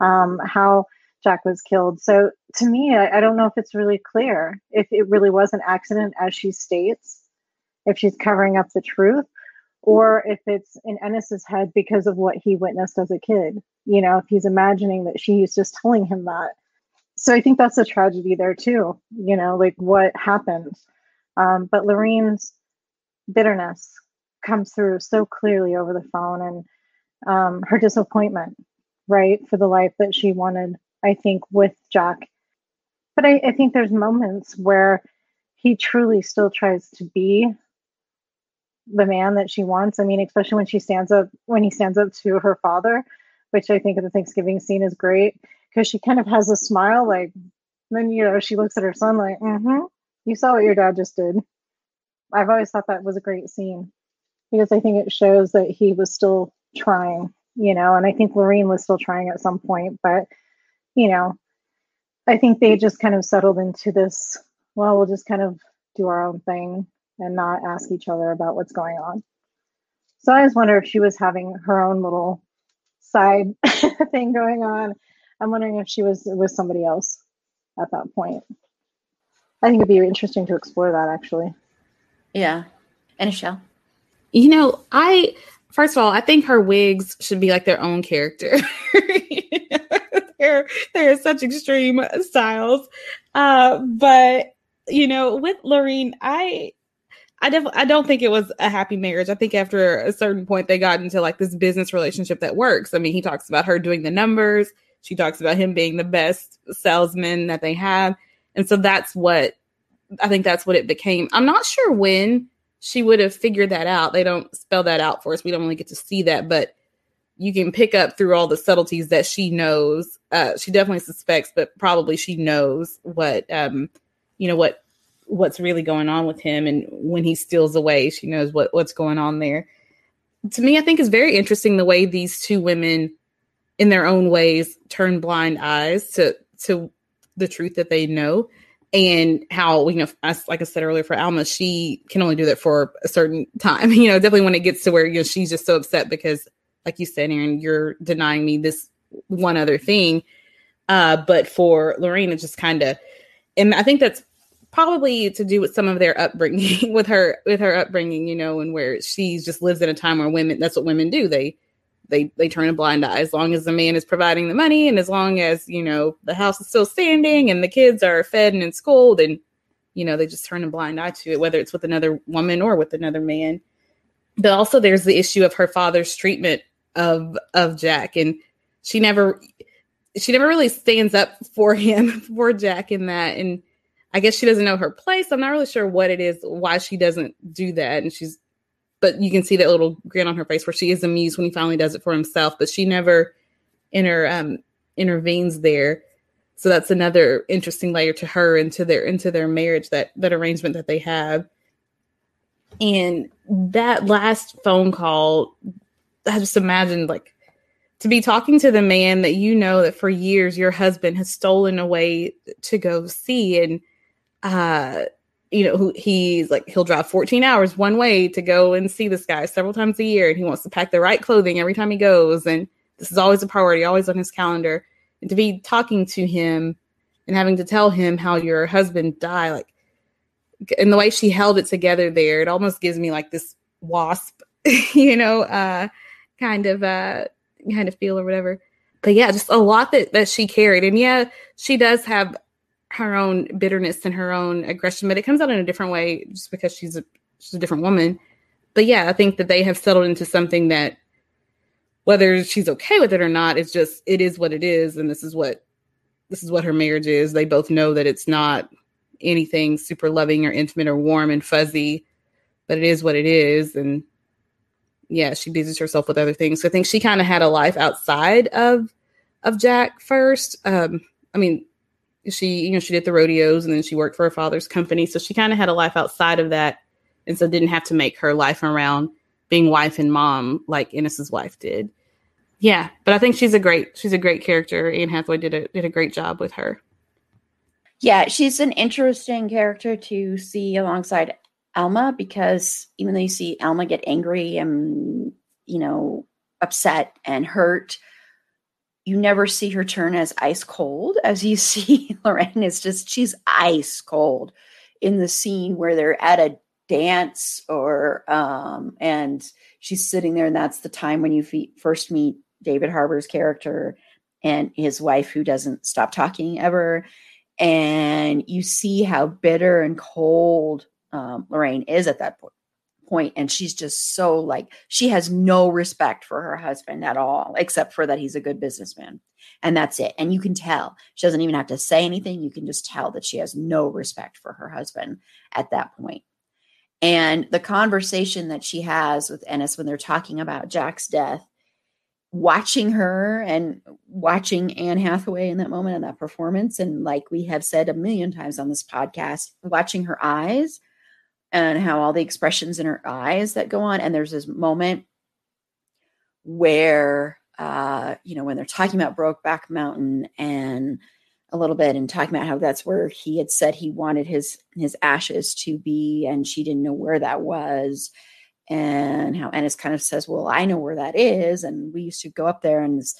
um, how Jack was killed. So to me, I, I, don't know if it's really clear if it really was an accident, as she states, if she's covering up the truth, or if it's in Ennis's head because of what he witnessed as a kid. You know, if he's imagining that she's just telling him that. So I think that's a tragedy there too. You know, like what happened. Um, but Lorraine's bitterness comes through so clearly over the phone and um, her disappointment, right, for the life that she wanted, I think, with Jack. But I, I think there's moments where he truly still tries to be the man that she wants. I mean, especially when she stands up, when he stands up to her father, which I think in the Thanksgiving scene is great because she kind of has a smile, like, then, you know, she looks at her son like, mm hmm, you saw what your dad just did. I've always thought that was a great scene because I think it shows that he was still trying, you know, and I think Lureen was still trying at some point, but, you know, I think they just kind of settled into this, well, we'll just kind of do our own thing and not ask each other about what's going on. So I just wonder if she was having her own little side <laughs> thing going on. I'm wondering if she was with somebody else at that point. I think it'd be interesting to explore that actually. Yeah. And E'Shel. You know, I first of all, I think her wigs should be like their own character. <laughs> they're they're such extreme styles. Uh, but you know, with Lureen, I I definitely I don't think it was a happy marriage. I think after a certain point they got into like this business relationship that works. I mean, he talks about her doing the numbers. She talks about him being the best salesman that they have. And so that's what I think that's what it became. I'm not sure when she would have figured that out. They don't spell that out for us. We don't really get to see that, but you can pick up through all the subtleties that she knows. Uh, she definitely suspects, but probably she knows what um, you know what what's really going on with him, and when he steals away, she knows what what's going on there. To me, I think is very interesting the way these two women in their own ways turn blind eyes to to the truth that they know and how you know as, like i said earlier for alma she can only do that for a certain time <laughs> you know definitely when it gets to where you know she's just so upset because like you said erin you're denying me this one other thing. Uh but for lureen it's just kind of and i think that's probably to do with some of their upbringing <laughs> with her with her upbringing you know and where she just lives in a time where women that's what women do. They they they turn a blind eye. As long as the man is providing the money and as long as you know the house is still standing and the kids are fed and in school then you know they just turn a blind eye to it whether it's with another woman or with another man. But also there's the issue of her father's treatment of of jack and she never she never really stands up for <laughs> him for jack in that and i guess she doesn't know her place i'm not really sure what it is why she doesn't do that and she's but you can see that little grin on her face where she is amused when he finally does it for himself, but she never inter um, intervenes there. So that's another interesting layer to her into their into their marriage that that arrangement that they have. And that last phone call, I just imagined like to be talking to the man that you know that for years your husband has stolen away to go see and uh you know, who he's like he'll drive 14 hours one way to go and see this guy several times a year, and he wants to pack the right clothing every time he goes, and this is always a priority, always on his calendar. And to be talking to him and having to tell him how your husband died, like, and the way she held it together there, it almost gives me like this wasp, <laughs> you know, uh, kind of uh, kind of feel or whatever. But yeah, just a lot that that she carried, and yeah, she does have her own bitterness and her own aggression, but it comes out in a different way just because she's a she's a different woman. But yeah, I think that they have settled into something that whether she's okay with it or not, it's just it is what it is, and this is what this is what her marriage is. They both know that it's not anything super loving or intimate or warm and fuzzy, but it is what it is. And yeah, she busies herself with other things. So I think she kind of had a life outside of of Jack first. Um, I mean, she you know she did the rodeos and then she worked for her father's company so she kind of had a life outside of that and so didn't have to make her life around being wife and mom like Ennis's wife did yeah but i think she's a great she's a great character anne hathaway did a did a great job with her yeah she's an interesting character to see alongside alma because even though you see alma get angry and you know upset and hurt you never see her turn as ice cold as you <laughs> see Lorraine. Is just she's ice cold in the scene where they're at a dance or um and she's sitting there and that's the time when you fe- first meet David Harbour's character and his wife who doesn't stop talking ever. And you see how bitter and cold um, Lureen is at that po- point and she's just so like she has no respect for her husband at all except for that he's a good businessman and that's it and you can tell. She doesn't even have to say anything you can just tell that she has no respect for her husband at that point. And the conversation that she has with Ennis when they're talking about Jack's death watching her and watching Anne Hathaway in that moment and that performance and like we have said a million times on this podcast watching her eyes and how all the expressions in her eyes that go on. And there's this moment where, uh, you know, when they're talking about Brokeback Mountain and a little bit and talking about how that's where he had said he wanted his his ashes to be, and she didn't know where that was, and how Ennis kind of says, "Well, I know where that is," and we used to go up there and. This,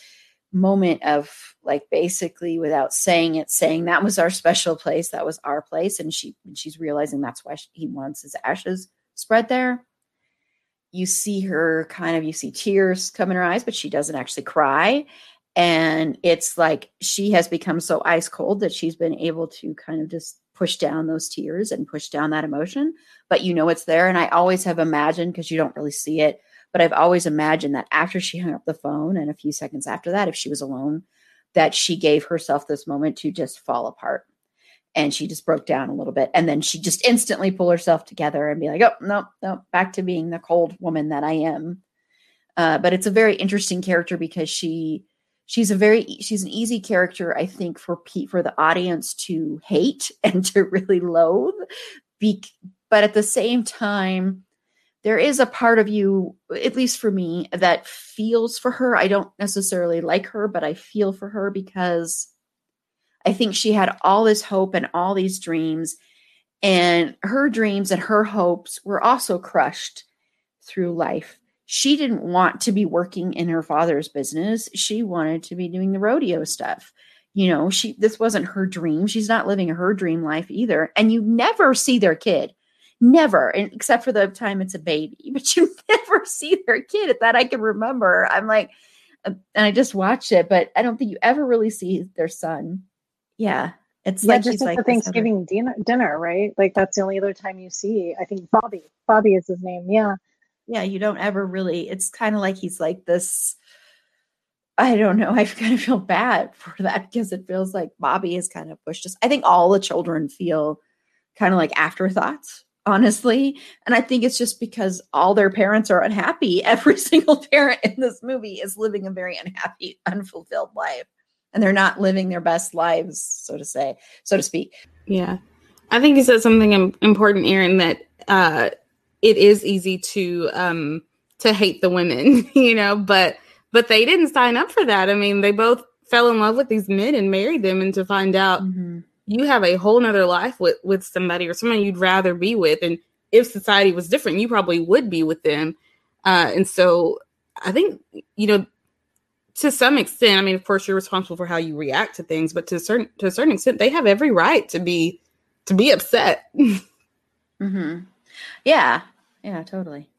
moment of like basically without saying it saying that was our special place that was our place and she she's realizing that's why she, he wants his ashes spread there. You see her kind of you see tears come in her eyes but she doesn't actually cry. And it's like she has become so ice cold that she's been able to kind of just push down those tears and push down that emotion. But you know it's there and i always have imagined because you don't really see it but I've always imagined that after she hung up the phone and a few seconds after that, if she was alone, that she gave herself this moment to just fall apart. And she just broke down a little bit. And then she just instantly pull herself together and be like, oh, no, no, back to being the cold woman that I am. Uh, but it's a very interesting character because she she's a very she's an easy character i think for Pete, for the audience to hate <laughs> and to really loathe Be- but at the same time there is a part of you, at least for me, that feels for her. I don't necessarily like her, but I feel for her because I think she had all this hope and all these dreams, and her dreams and her hopes were also crushed through life. She didn't want to be working in her father's business. She wanted to be doing the rodeo stuff. You know, she this wasn't her dream. She's not living her dream life either. And you never see their kid never except for the time it's a baby <laughs> but you never see their kid at that i can remember i'm like uh, and i just watched it but i don't think you ever really see their son yeah it's yeah, like just like the thanksgiving dinner, dinner right like that's the only other time you see i think bobby bobby is his name yeah yeah you don't ever really it's kind of like he's like this I don't know. <laughs> I kind of feel bad for that because it feels like Bobby is kind of pushed us. I think all the children feel kind of like afterthoughts honestly. And I think it's just because all their parents are unhappy. <laughs> Every single parent in this movie is living a very unhappy, unfulfilled life. And they're not living their best lives, so to say, so to speak. Yeah. I think you said something important, Erin, that uh, it is easy to um, to hate the women, <laughs> you know, but but they didn't sign up for that. I mean, they both fell in love with these men and married them, and to find out mm-hmm you have a whole nother life with with somebody or someone you'd rather be with. And if society was different you probably would be with them. Uh, and so i think you know to some extent i mean of course you're responsible for how you react to things but to a certain to a certain extent they have every right to be to be upset. <laughs> Mm-hmm. yeah. Yeah totally.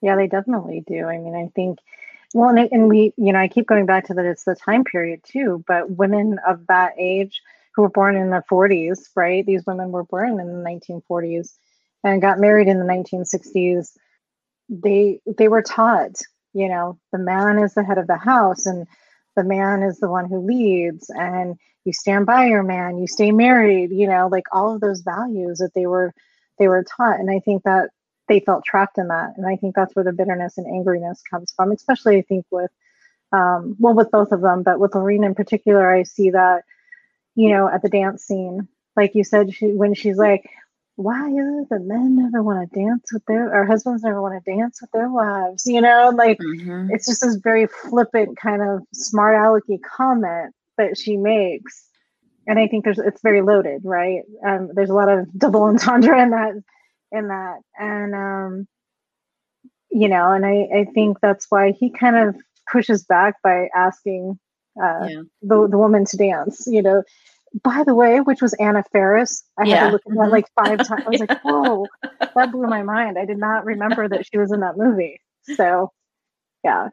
Yeah they definitely do. I mean i think well and, and we you know i keep going back to that it's the time period too but women of that age who were born in the 40s, right? These women were born in the 1940s and got married in the 1960s. They they were taught, you know, the man is the head of the house and the man is the one who leads and you stand by your man, you stay married, you know, like all of those values that they were they were taught and I think that they felt trapped in that and I think that's where the bitterness and angriness comes from, especially I think with um, well with both of them, but with Lureen in particular, I see that you know, at the dance scene. Like you said, she, when she's like, why is it that men never want to dance with their, or husbands never want to dance with their wives? You know, like mm-hmm. it's just this very flippant kind of smart alecky comment that she makes. And I think there's, it's very loaded, right? Um, there's a lot of <laughs> double entendre in that, in that. And, um, you know, and I, I think that's why he kind of pushes back by asking uh, yeah. the, the woman to dance, you know, by the way, which was Anna Faris. I yeah. had to look at that mm-hmm. like five times. I was like, <laughs> whoa, that blew my mind. I did not remember that she was in that movie. So, yeah.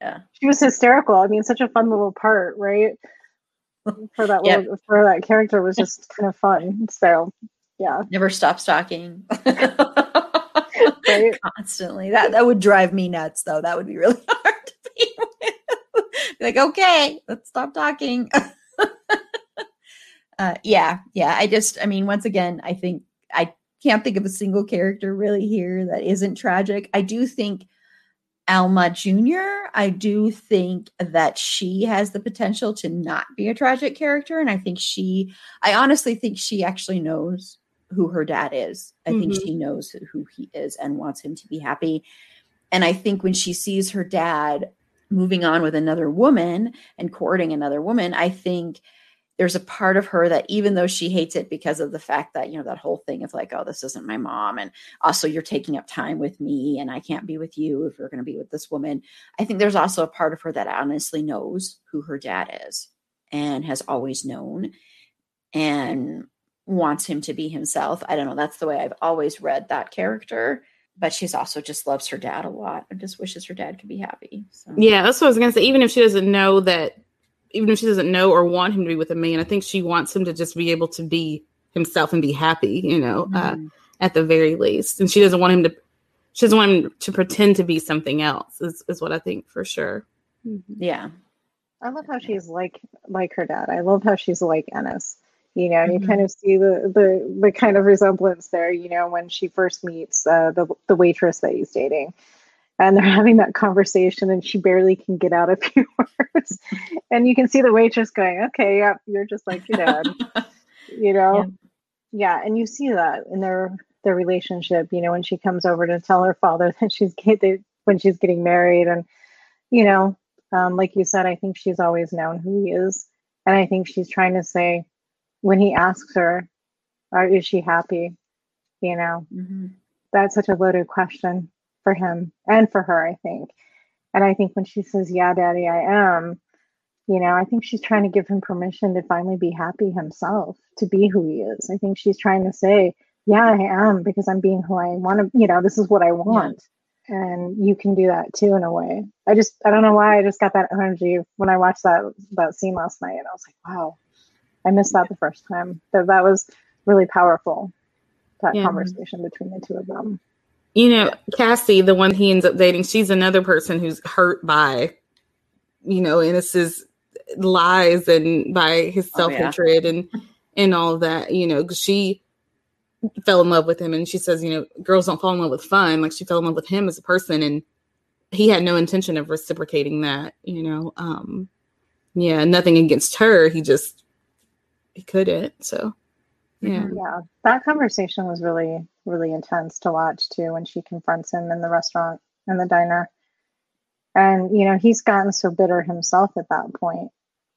Yeah. She was hysterical. I mean, such a fun little part, right? For that <laughs> yep. little, for that character was just kind of fun. So, yeah. Never stop stalking. <laughs> right? Constantly. That that would drive me nuts though. That would be really hard to be with. Like, okay, let's stop talking. <laughs> uh, yeah, yeah. I just, I mean, once again, I think I can't think of a single character really here that isn't tragic. I do think Alma Jr., I do think that she has the potential to not be a tragic character. And I think she, I honestly think she actually knows who her dad is. I mm-hmm. think she knows who he is and wants him to be happy. And I think when she sees her dad moving on with another woman and courting another woman, I think there's a part of her that even though she hates it because of the fact that you know that whole thing of like oh this isn't my mom and also you're taking up time with me and i can't be with you if you're going to be with this woman i think there's also a part of her that honestly knows who her dad is and has always known and wants him to be himself. I don't know that's the way i've always read that character but she's also just loves her dad a lot and just wishes her dad could be happy so. yeah that's what i was going to say even if she doesn't know that even if she doesn't know or want him to be with a man, I think she wants him to just be able to be himself and be happy, you know, uh, mm-hmm. uh, at the very least. And she doesn't want him to, she doesn't want him to pretend to be something else. Is is what I think for sure. Mm-hmm. Yeah, I love how she's like like her dad. I love how she's like Ennis. You know, mm-hmm. you kind of see the, the the kind of resemblance there. You know, when she first meets uh, the the waitress that he's dating, and they're <laughs> having that conversation and she barely can get out a few <laughs> words and you can see the waitress going okay yep you're just like your dad <laughs> you know yeah. yeah. and you see that in their their relationship you know when she comes over to tell her father that she's when she's getting married and you know um, like you said i think she's always known who he is and i think she's trying to say when he asks her are is she happy you know mm-hmm. that's such a loaded question for him and for her, I think. And I think when she says, Yeah, daddy, I am, you know, I think she's trying to give him permission to finally be happy himself, to be who he is. I think she's trying to say, Yeah, I am because I'm being who I want to, you know, this is what I want. Yeah. And you can do that too in a way. I just I don't know why I just got that energy when I watched that that scene last night and I was like, wow, I missed that the first time. That that was really powerful. That yeah. conversation between the two of them you know, Cassie, the one he ends up dating, she's another person who's hurt by, you know, Ennis's lies and by his self hatred oh, yeah. and and all that. You know, she fell in love with him, and she says, you know, girls don't fall in love with fun. Like she fell in love with him as a person, and he had no intention of reciprocating that. You know, um, yeah, nothing against her. He just he couldn't. So yeah, mm-hmm. yeah, that conversation was really really intense to watch too when she confronts him in the restaurant in the diner. And you know he's gotten so bitter himself at that point.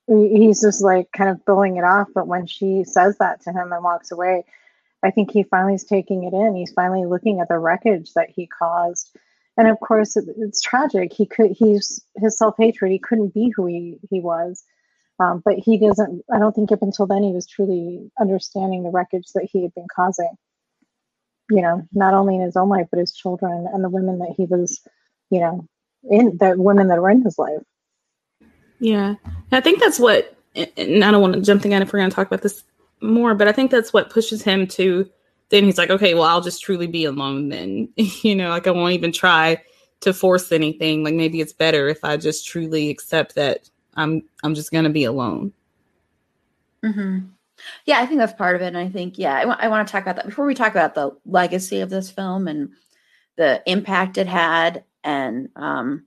He's just like kind of blowing it off but when she says that to him and walks away i think he finally is taking it in. He's finally looking at the wreckage that he caused. And of course it, it's tragic. He could he's his self-hatred he couldn't be who he, he was um, but he doesn't i don't think up until then he was truly understanding the wreckage that he had been causing you know, not only in his own life, but his children and the women that he was, you know, in the women that were in his life. Yeah. I think that's what, and I don't want to jump the gun if we're going to talk about this more, but I think that's what pushes him to then he's like, okay, well, I'll just truly be alone then. <laughs> you know, like I won't even try to force anything. Like maybe it's better if I just truly accept that I'm I'm just gonna be alone. Mm-hmm. Yeah, I think that's part of it. And I think, yeah, I, w- I want to talk about that before we talk about the legacy of this film and the impact it had and um,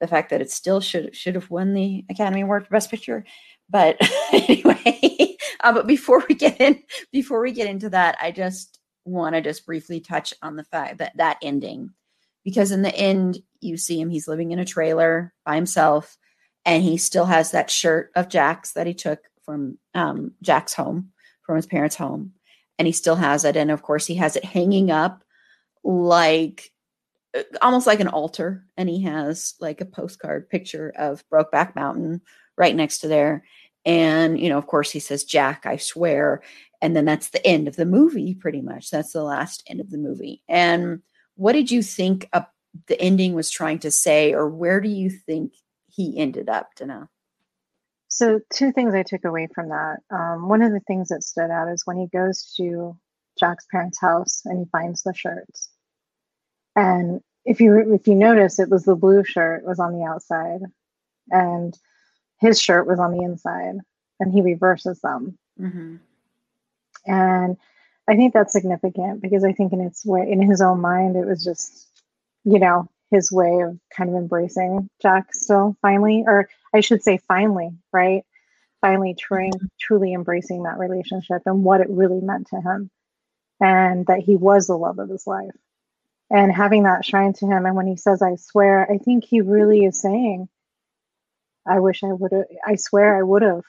the fact that it still should should have won the Academy Award for Best Picture. But <laughs> anyway, <laughs> uh, but before we get in, before we get into that, I just want to just briefly touch on the fact that that ending, because in the end, you see him, he's living in a trailer by himself, and he still has that shirt of Jack's that he took from um, Jack's home, from his parents' home, and he still has it. And of course, he has it hanging up like uh, almost like an altar, and he has like a postcard picture of Brokeback Mountain right next to there. And you know, of course, he says, "Jack, I swear." And then that's the end of the movie, pretty much. That's the last end of the movie. And what did you think the ending was trying to say, or where do you think he ended up, to know? So, two things I took away from that. Um, one of the things that stood out is when he goes to Jack's parents' house and he finds the shirts. And if you if you notice, it was the blue shirt was on the outside, and his shirt was on the inside, and he reverses them. Mm-hmm. And I think that's significant because I think in its way, in his own mind, it was just, you know, his way of kind of embracing Jack still finally, or I should say finally, right? Finally trying, mm-hmm. truly embracing that relationship and what it really meant to him and that he was the love of his life and having that shine to him. And when he says, I swear, I think he really is saying, I wish I would have, I swear I would have.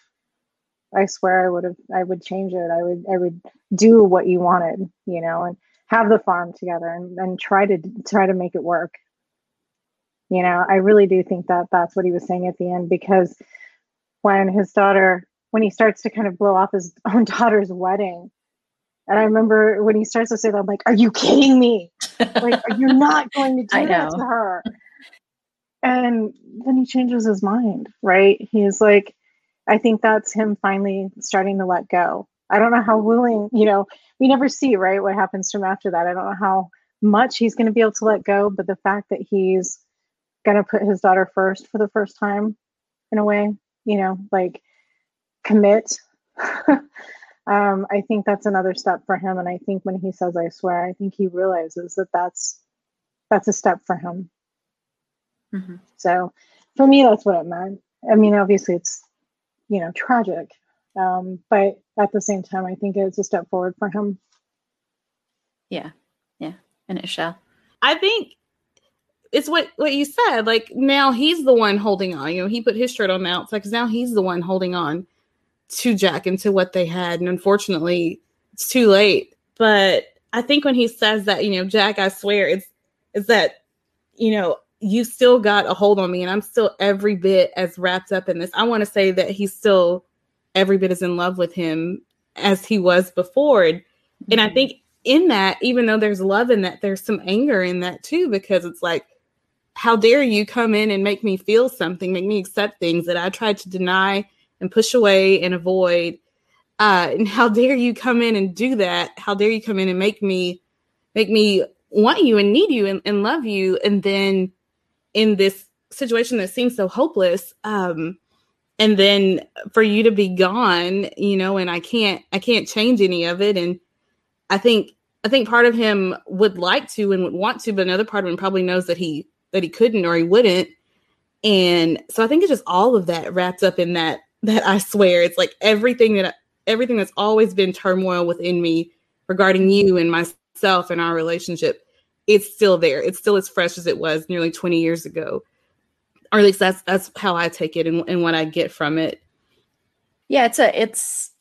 I swear I would have, I would change it. I would, I would do what you wanted, you know, and have the farm together and, and try to, try to make it work. You know, I really do think that that's what he was saying at the end because when his daughter, when he starts to kind of blow off his <laughs> own daughter's wedding, and I remember when he starts to say that, I'm like, "Are you kidding me? Like, are you're <laughs> not going to do that to her." And then he changes his mind, right? He's like, I think that's him finally starting to let go. I don't know how willing, you know, we never see, right, what happens to him after that. I don't know how much he's going to be able to let go, but the fact that he's going to put his daughter first for the first time in a way, you know, like commit. <laughs> um, I think that's another step for him. And I think when he says, I swear, I think he realizes that that's, that's a step for him. Mm-hmm. So for me, that's what it meant. I mean, obviously it's, you know, tragic. Um, but at the same time, I think it's a step forward for him. Yeah. Yeah. And it shall. I think it's what what you said. Like now he's the one holding on. You know, he put his shirt on the outside because now he's the one holding on to Jack and to what they had. And unfortunately, it's too late. But I think when he says that, you know, Jack, I swear, it's it's that, you know, you still got a hold on me, and I'm still every bit as wrapped up in this. I want to say that he's still every bit as in love with him as he was before. And, mm-hmm. and I mm-hmm. think in that, even though there's love in that, there's some anger in that too, because it's like, how dare you come in and make me feel something, make me accept things that I tried to deny and push away and avoid. Uh, and how dare you come in and do that? How dare you come in and make me make me want you and need you and, and love you? And then in this situation that seems so hopeless, um, and then for you to be gone, you know, and I can't I can't change any of it. And I think I think part of him would like to and would want to, but another part of him probably knows that he that he couldn't or he wouldn't. And so I think it's just all of that wrapped up in that <laughs> that I swear it's like everything that everything that's always been turmoil within me regarding you and myself and our relationship it's still there. It's still as fresh as it was nearly 20 years ago. Or at least that's that's how i take it and, and what i get from it. Yeah it's a it's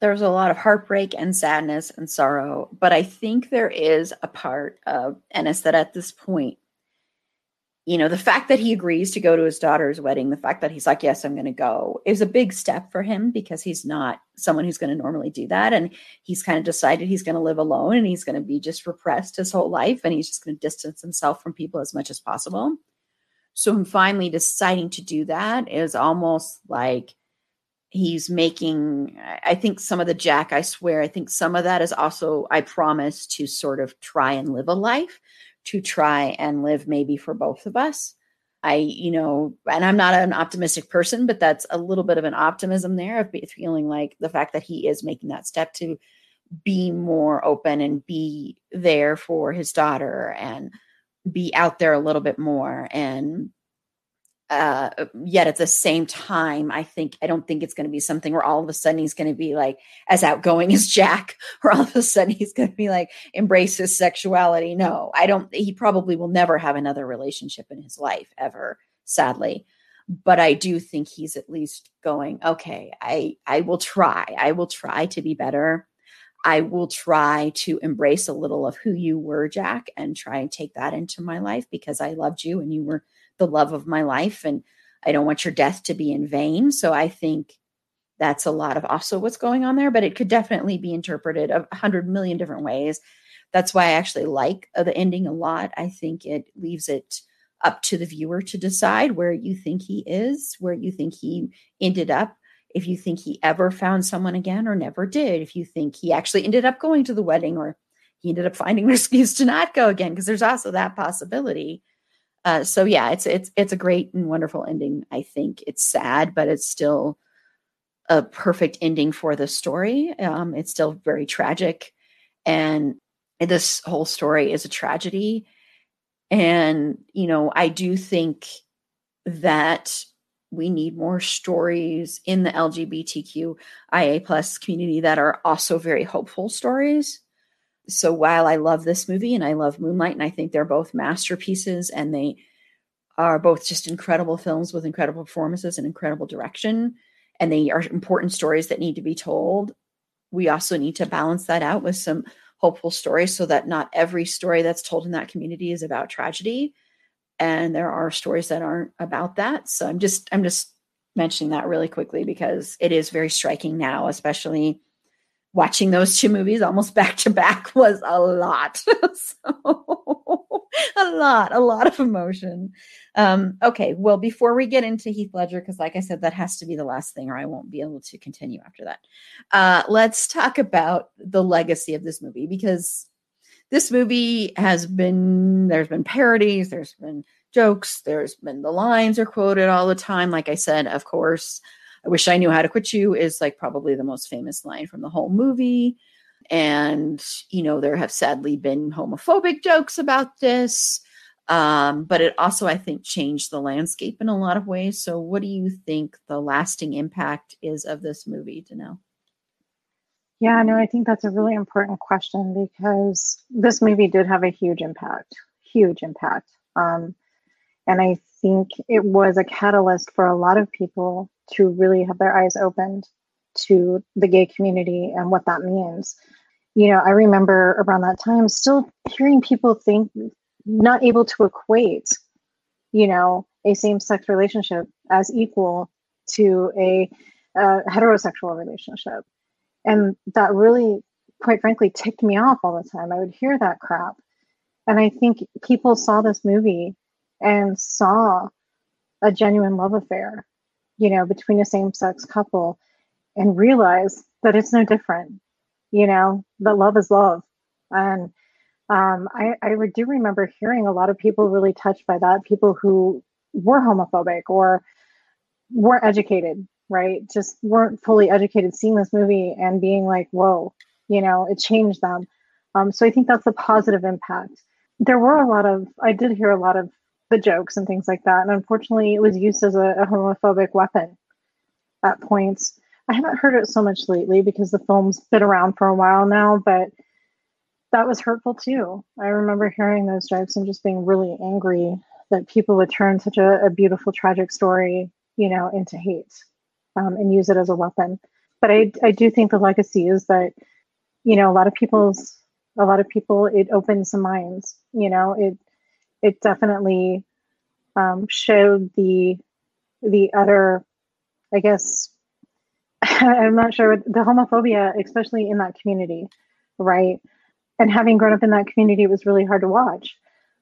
there's a lot of heartbreak and sadness and sorrow but i think there is a part of ennis that at this point you know, the fact that he agrees to go to his daughter's wedding, the fact that he's like, yes, I'm going to go is a big step for him because he's not someone who's going to normally do that. And he's kind of decided he's going to live alone and he's going to be just repressed his whole life and he's just going to distance himself from people as much as possible. So, him finally deciding to do that is almost like he's making, I think some of the Jack, I swear, I think some of that is also, I promise to sort of try and live a life to try and live maybe for both of us. I, you know, and I'm not an optimistic person, but that's a little bit of an optimism there of feeling like the fact that he is making that step to be more open and be there for his daughter and be out there a little bit more and uh, yet at the same time, I think I don't think it's going to be something where all of a sudden he's going to be like as outgoing <laughs> as Jack, or all of a sudden he's going to be like embrace his sexuality. No, I don't. He probably will never have another relationship in his life ever, sadly. But I do think he's at least going, okay, I I will try. I will try to be better. I will try to embrace a little of who you were, Jack, and try and take that into my life because I loved you and you were the love of my life and I don't want your death to be in vain. So I think that's a lot of also what's going on there, but it could definitely be interpreted a hundred million different ways. That's why I actually like uh, the ending a lot. I think it leaves it up to the viewer to decide where you think he is, where you think he ended up, if you think he ever found someone again or never did, if you think he actually ended up going to the wedding or he ended up finding an <laughs> excuse to not go again because there's also that possibility. Uh, so yeah, it's it's it's a great and wonderful ending. I think it's sad, but it's still a perfect ending for the story. Um, it's still very tragic, and this whole story is a tragedy. And you know, I do think that we need more stories in the LGBTQIA plus community that are also very hopeful stories. So while I love this movie and I love Moonlight, and I think they're both masterpieces and they are both just incredible films with incredible performances and incredible direction, and they are important stories that need to be told, we also need to balance that out with some hopeful stories so that not every story that's told in that community is about tragedy. And there are stories that aren't about that. So i'm just i'm just mentioning that really quickly because it is very striking now especially watching those two movies almost <laughs> back to back was a lot. <laughs> So a lot a lot of emotion. Um okay well before we get into heath ledger because like i said that has to be the last thing or i won't be able to continue after that. Uh let's talk about the legacy of this movie because this movie has been there's been parodies there's been jokes there's been the lines are quoted all the time. Like i said of course i wish i knew how to quit you is like probably the most famous line from the whole movie and you know there have sadly been homophobic jokes about this um, but it also i think changed the landscape in a lot of ways so what do you think the lasting impact is of this movie Danelle? Yeah, no, I think that's a really important question because this movie did have a huge impact, huge impact. Um, and I think it was a catalyst for a lot of people to really have their eyes opened to the gay community and what that means. You know, I remember around that time still hearing people think, not able to equate, you know, a same sex relationship as equal to a, heterosexual relationship and that really, quite frankly, ticked me off all the time. I would hear that crap. And I think people saw this movie and saw a genuine love affair, you know, between a same sex couple and realize that it's no different, you know, that love is love. And um, I, I do remember hearing a lot of people really touched by that, people who were homophobic or weren't educated right? Just weren't fully educated seeing this movie and being like, whoa, you know, it changed them. Um, so I think that's a positive impact. There were a lot of, I did hear a lot of the jokes and things like that. And unfortunately, it was used as a, a homophobic weapon at points. I haven't heard it so much lately because the film's been around for a while now, but that was hurtful too. I remember hearing those jokes and just being really angry that people would turn such a, a beautiful, tragic story, you know, into hate um, and use it as a weapon. But I, I do think the legacy is that, you know, a lot of people's, a lot of people, it opens some minds. You know, it, it definitely um, showed the, the other, I guess, <laughs> I'm not sure the homophobia, especially in that community, right? And having grown up in that community, it was really hard to watch.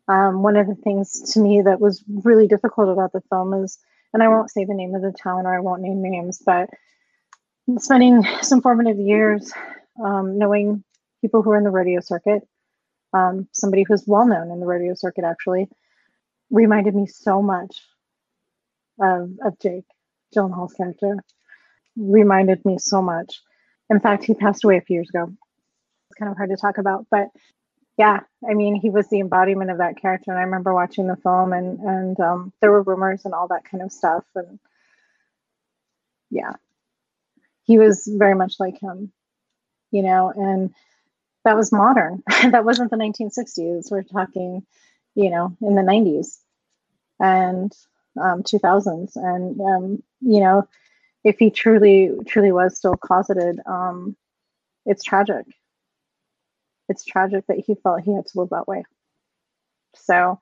Um, one of the things to me that was really difficult about the film is and I won't say the name of the town or I won't name names, but spending some formative years um, knowing people who are in the rodeo circuit, um, somebody who's well known in the rodeo circuit actually, reminded me so much of, of Jake Gyllenhaal's character. Reminded me so much. In fact, he passed away a few years ago. It's kind of hard to talk about, but yeah, I mean, he was the embodiment of that character. And I remember watching the film, and and um, there were rumors and all that kind of stuff. And yeah, he was very much like him, you know. And that was modern. <laughs> that wasn't the 1960s. We're talking, you know, in the 90s and um, 2000s. And um, you know, if he truly, truly was still closeted, um, it's tragic it's tragic that he felt he had to live that way. So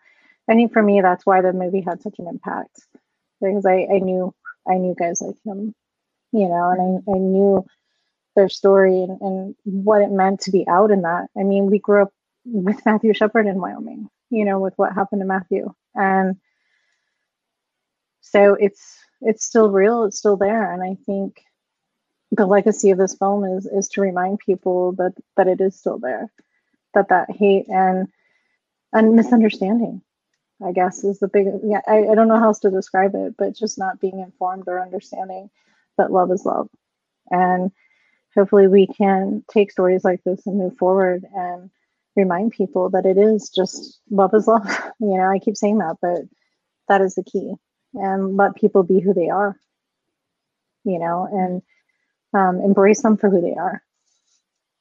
I think for me, that's why the movie had such an impact because I, I knew I knew guys like him, you know, and I, I knew their story and, and what it meant to be out in that. I mean, we grew up with Matthew Shepard in Wyoming, you know, with what happened to Matthew. And so it's it's still real, it's still there. And I think the legacy of this film is is to remind people that that it is still there that that hate and and misunderstanding i guess is the big yeah I, I don't know how else to describe it but just not being informed or understanding that love is love and hopefully we can take stories like this and move forward and remind people that it is just love is love <laughs> you know i keep saying that but that is the key and let people be who they are you know and um, embrace them for who they are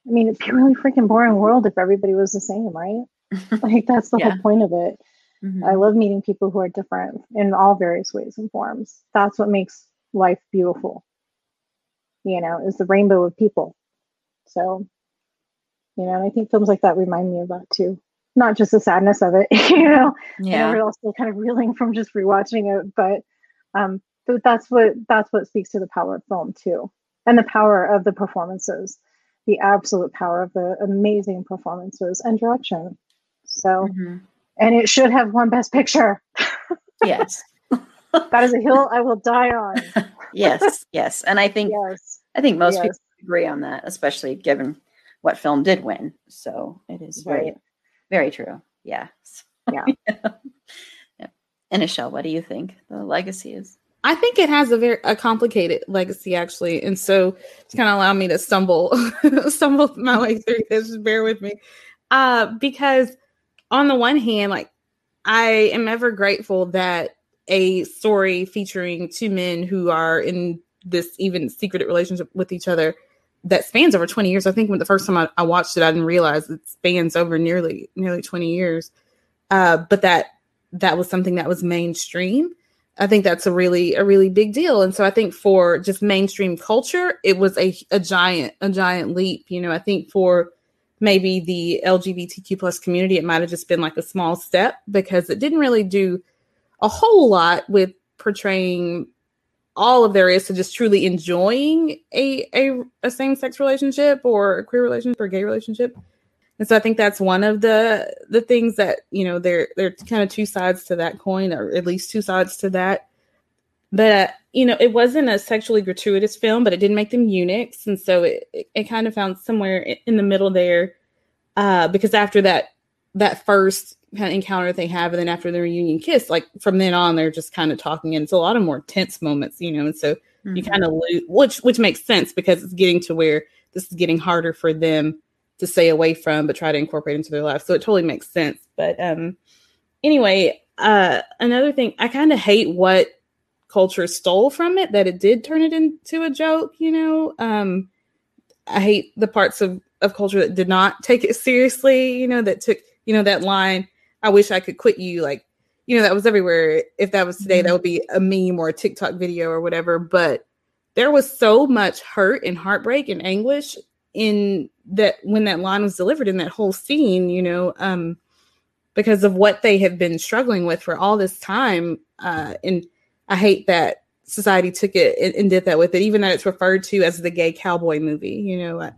I mean, it'd be a really freaking boring world if everybody was the same, right? <laughs> like that's the yeah. whole point of it. Mm-hmm. I love meeting people who are different in all various ways and forms. That's what makes life beautiful. You know, is the rainbow of people. So, you know, and I think films like that remind me of that too. Not just the sadness of it, <laughs> you know. Yeah. we're also kind of reeling from just rewatching it, but um, but that's what that's what speaks to the power of film too, and the power of the performances the absolute power of the amazing performances and direction. So, mm-hmm. and it should have won Best Picture. yes. <laughs> that is a hill I will die on. <laughs> yes, yes. And I think yes. I think most yes. people agree on that, especially given what film did win. So it is very, right. very true. Yeah. <laughs> Yeah. yeah. And E'Shel, what do you think the legacy is? I think it has a very a complicated legacy actually, and so it's kind of allowed me to stumble <laughs> stumble my way through this. Just bear with me, uh, because on the one hand, like I am ever grateful that a story featuring two men who are in this even secretive relationship with each other that spans over 20 years. I think when the first time I, I watched it, I didn't realize it spans over nearly nearly 20 years. Uh, but that that was something that was mainstream I think that's a really a really big deal. And so I think for just mainstream culture, it was a, a giant a giant leap. You know, I think for maybe the LGBTQ plus community, it might have just been like a small step because it didn't really do a whole lot with portraying all of there is to just truly enjoying a a, a same sex relationship or a queer relationship or gay relationship. And so I think that's one of the the things that you know there there are kind of two sides to that coin, or at least two sides to that. But uh, you know, it wasn't a sexually gratuitous film, but it didn't make them eunuchs, and so it it, it kind of found somewhere in the middle there. Uh, because after that that first kind of encounter they have, and then after the reunion kiss, like from then on, they're just kind of talking, and it's a lot of more tense moments, you know. And so mm-hmm. you kind of lose, which which makes sense because it's getting to where this is getting harder for them to stay away from but try to incorporate into their life. So it totally makes sense. But um anyway, uh another thing, I kind of hate what culture stole from it, that it did turn it into a joke, you know. Um I hate the parts of, of culture that did not take it <laughs> seriously, you know, that took, you know, that line, I wish I could quit you, like, you know, that was everywhere. If that was today, mm-hmm. that would be a meme or a TikTok video or whatever. But there was so much hurt and heartbreak and anguish in that when that line was delivered in that whole scene, you know, um, because of what they have been struggling with for all this time. Uh, and I hate that society took it and, and, did that with it, even that it's referred to as the gay cowboy movie, you know. Uh,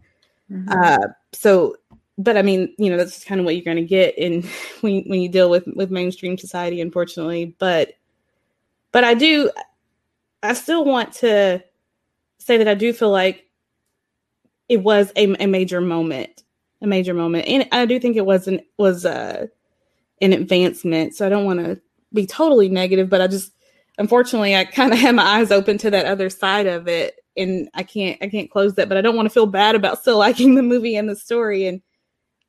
mm-hmm. Uh, so, but I mean, you know, that's kind of what you're going to get in <laughs> when when you deal with with mainstream society, unfortunately. But, but I do, I still want to say that I do feel like it was a, a major moment, a major moment, and I do think it was an was a uh, an advancement. So I don't want to be totally negative, but I just unfortunately I kind of <laughs> had my eyes open to that other side of it, and I can't I can't close that. But I don't want to feel bad about still <laughs> liking the movie and the story, and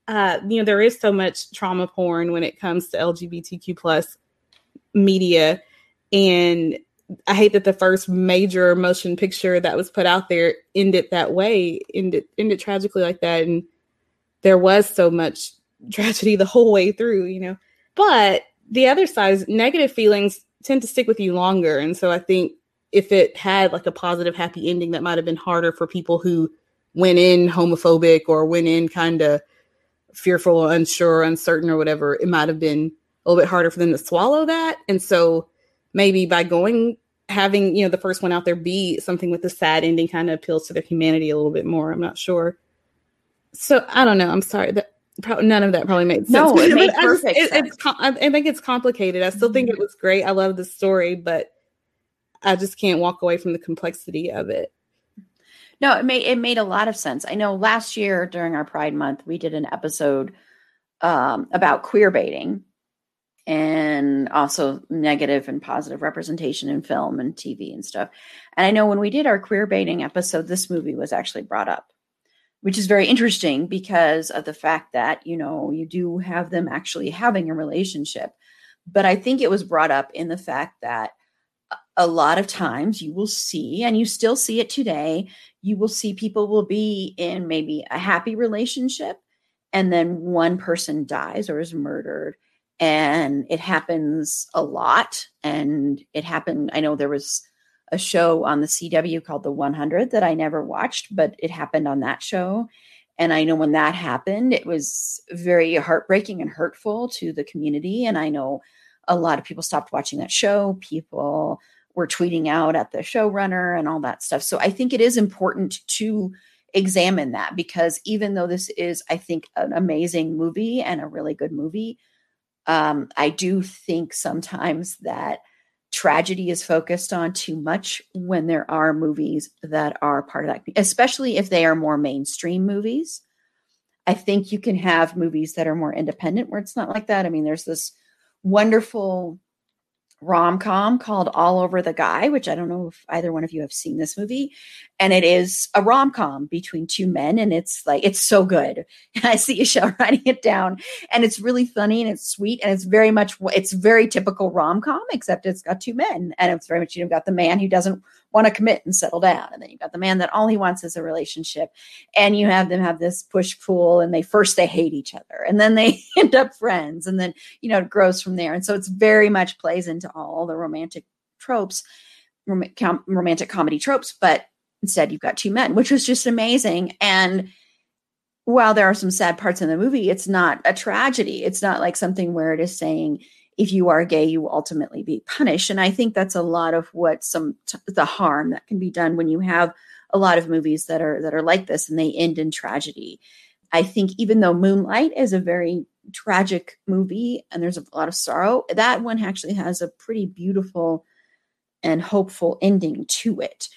uh, you know there is so much trauma porn when it comes to LGBTQ plus media, and I hate that the first major motion picture that was put out there ended that way, ended ended tragically like that, and there was so much <laughs> tragedy the whole way through, you know. But the other side is negative feelings tend to stick with you longer, and so I think if it had like a positive, happy ending, that might have been harder for people who went in homophobic or went in kind of fearful or unsure, uncertain or whatever. It might have been a little bit harder for them to swallow that, and so maybe by going having you know the first one out there be something with a sad ending kind of appeals to their humanity a little bit more i'm not sure. So i don't know i'm sorry that probably none of that probably made sense. No it <laughs> made perfect just, it, it's i think it's complicated. I still mm-hmm. think it was great i love the story but i just can't walk away from the complexity of it no it made it made a lot of sense i know last year during our pride month we did an episode um, about queer baiting and also negative and positive representation in film and TV and stuff. And I know when we did our queer baiting episode, this movie was actually brought up, which is very interesting because of the fact that, you know, you do have them actually having a relationship. But I think it was brought up in the fact that a lot of times you will see, and you still see it today, you will see people will be in maybe a happy relationship and then one person dies or is murdered and it happens a lot and it happened i know there was a show on the cw called the 100 that i never watched but it happened on that show and i know when that happened it was very heartbreaking and hurtful to the community and i know a lot of people stopped watching that show people were tweeting out at the showrunner and all that stuff so i think it is important to examine that because even though this is i think an amazing movie and a really good movie um, I do think sometimes that tragedy is focused on too much when there are movies that are part of that, especially if they are more mainstream movies. I think you can have movies that are more independent where it's not like that. I mean, there's this wonderful rom com called All Over the Guy, which I don't know if either one of you have seen this movie. And it is a rom com between two men. And it's like, it's so good. <laughs> I see E'Shel <laughs> writing it down. And it's really funny and it's sweet. And it's very much, it's very typical rom com, except it's got two men. And it's very much, you know, got the man who doesn't want to commit and settle down. And then you've got the man that all he wants is a relationship. And you have them have this push pull and they first they hate each other and then they <laughs> end up friends. And then, you know, it grows from there. And so it's very much plays into all the romantic tropes, rom- com- romantic comedy tropes. But instead you've got two men, which was just amazing. And while there are some sad parts in the movie, it's not a tragedy. It's not like something where it is saying, if you are gay, you will ultimately be punished. And I think that's a lot of what some t- the harm that can be done when you have a lot of movies that are that are like this and they end in tragedy. I think even though Moonlight is a very tragic movie and there's a lot of sorrow, that one actually has a pretty beautiful and hopeful ending to it.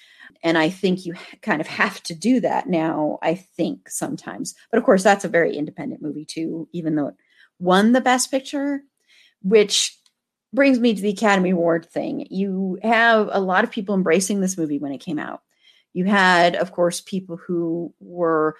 And I think you kind of have to do that now, I think sometimes. But of course, that's a very independent movie too, even though it won the best picture which brings me to the Academy Award thing. You have a lot of people embracing this movie when it came out. You had, of course, people who were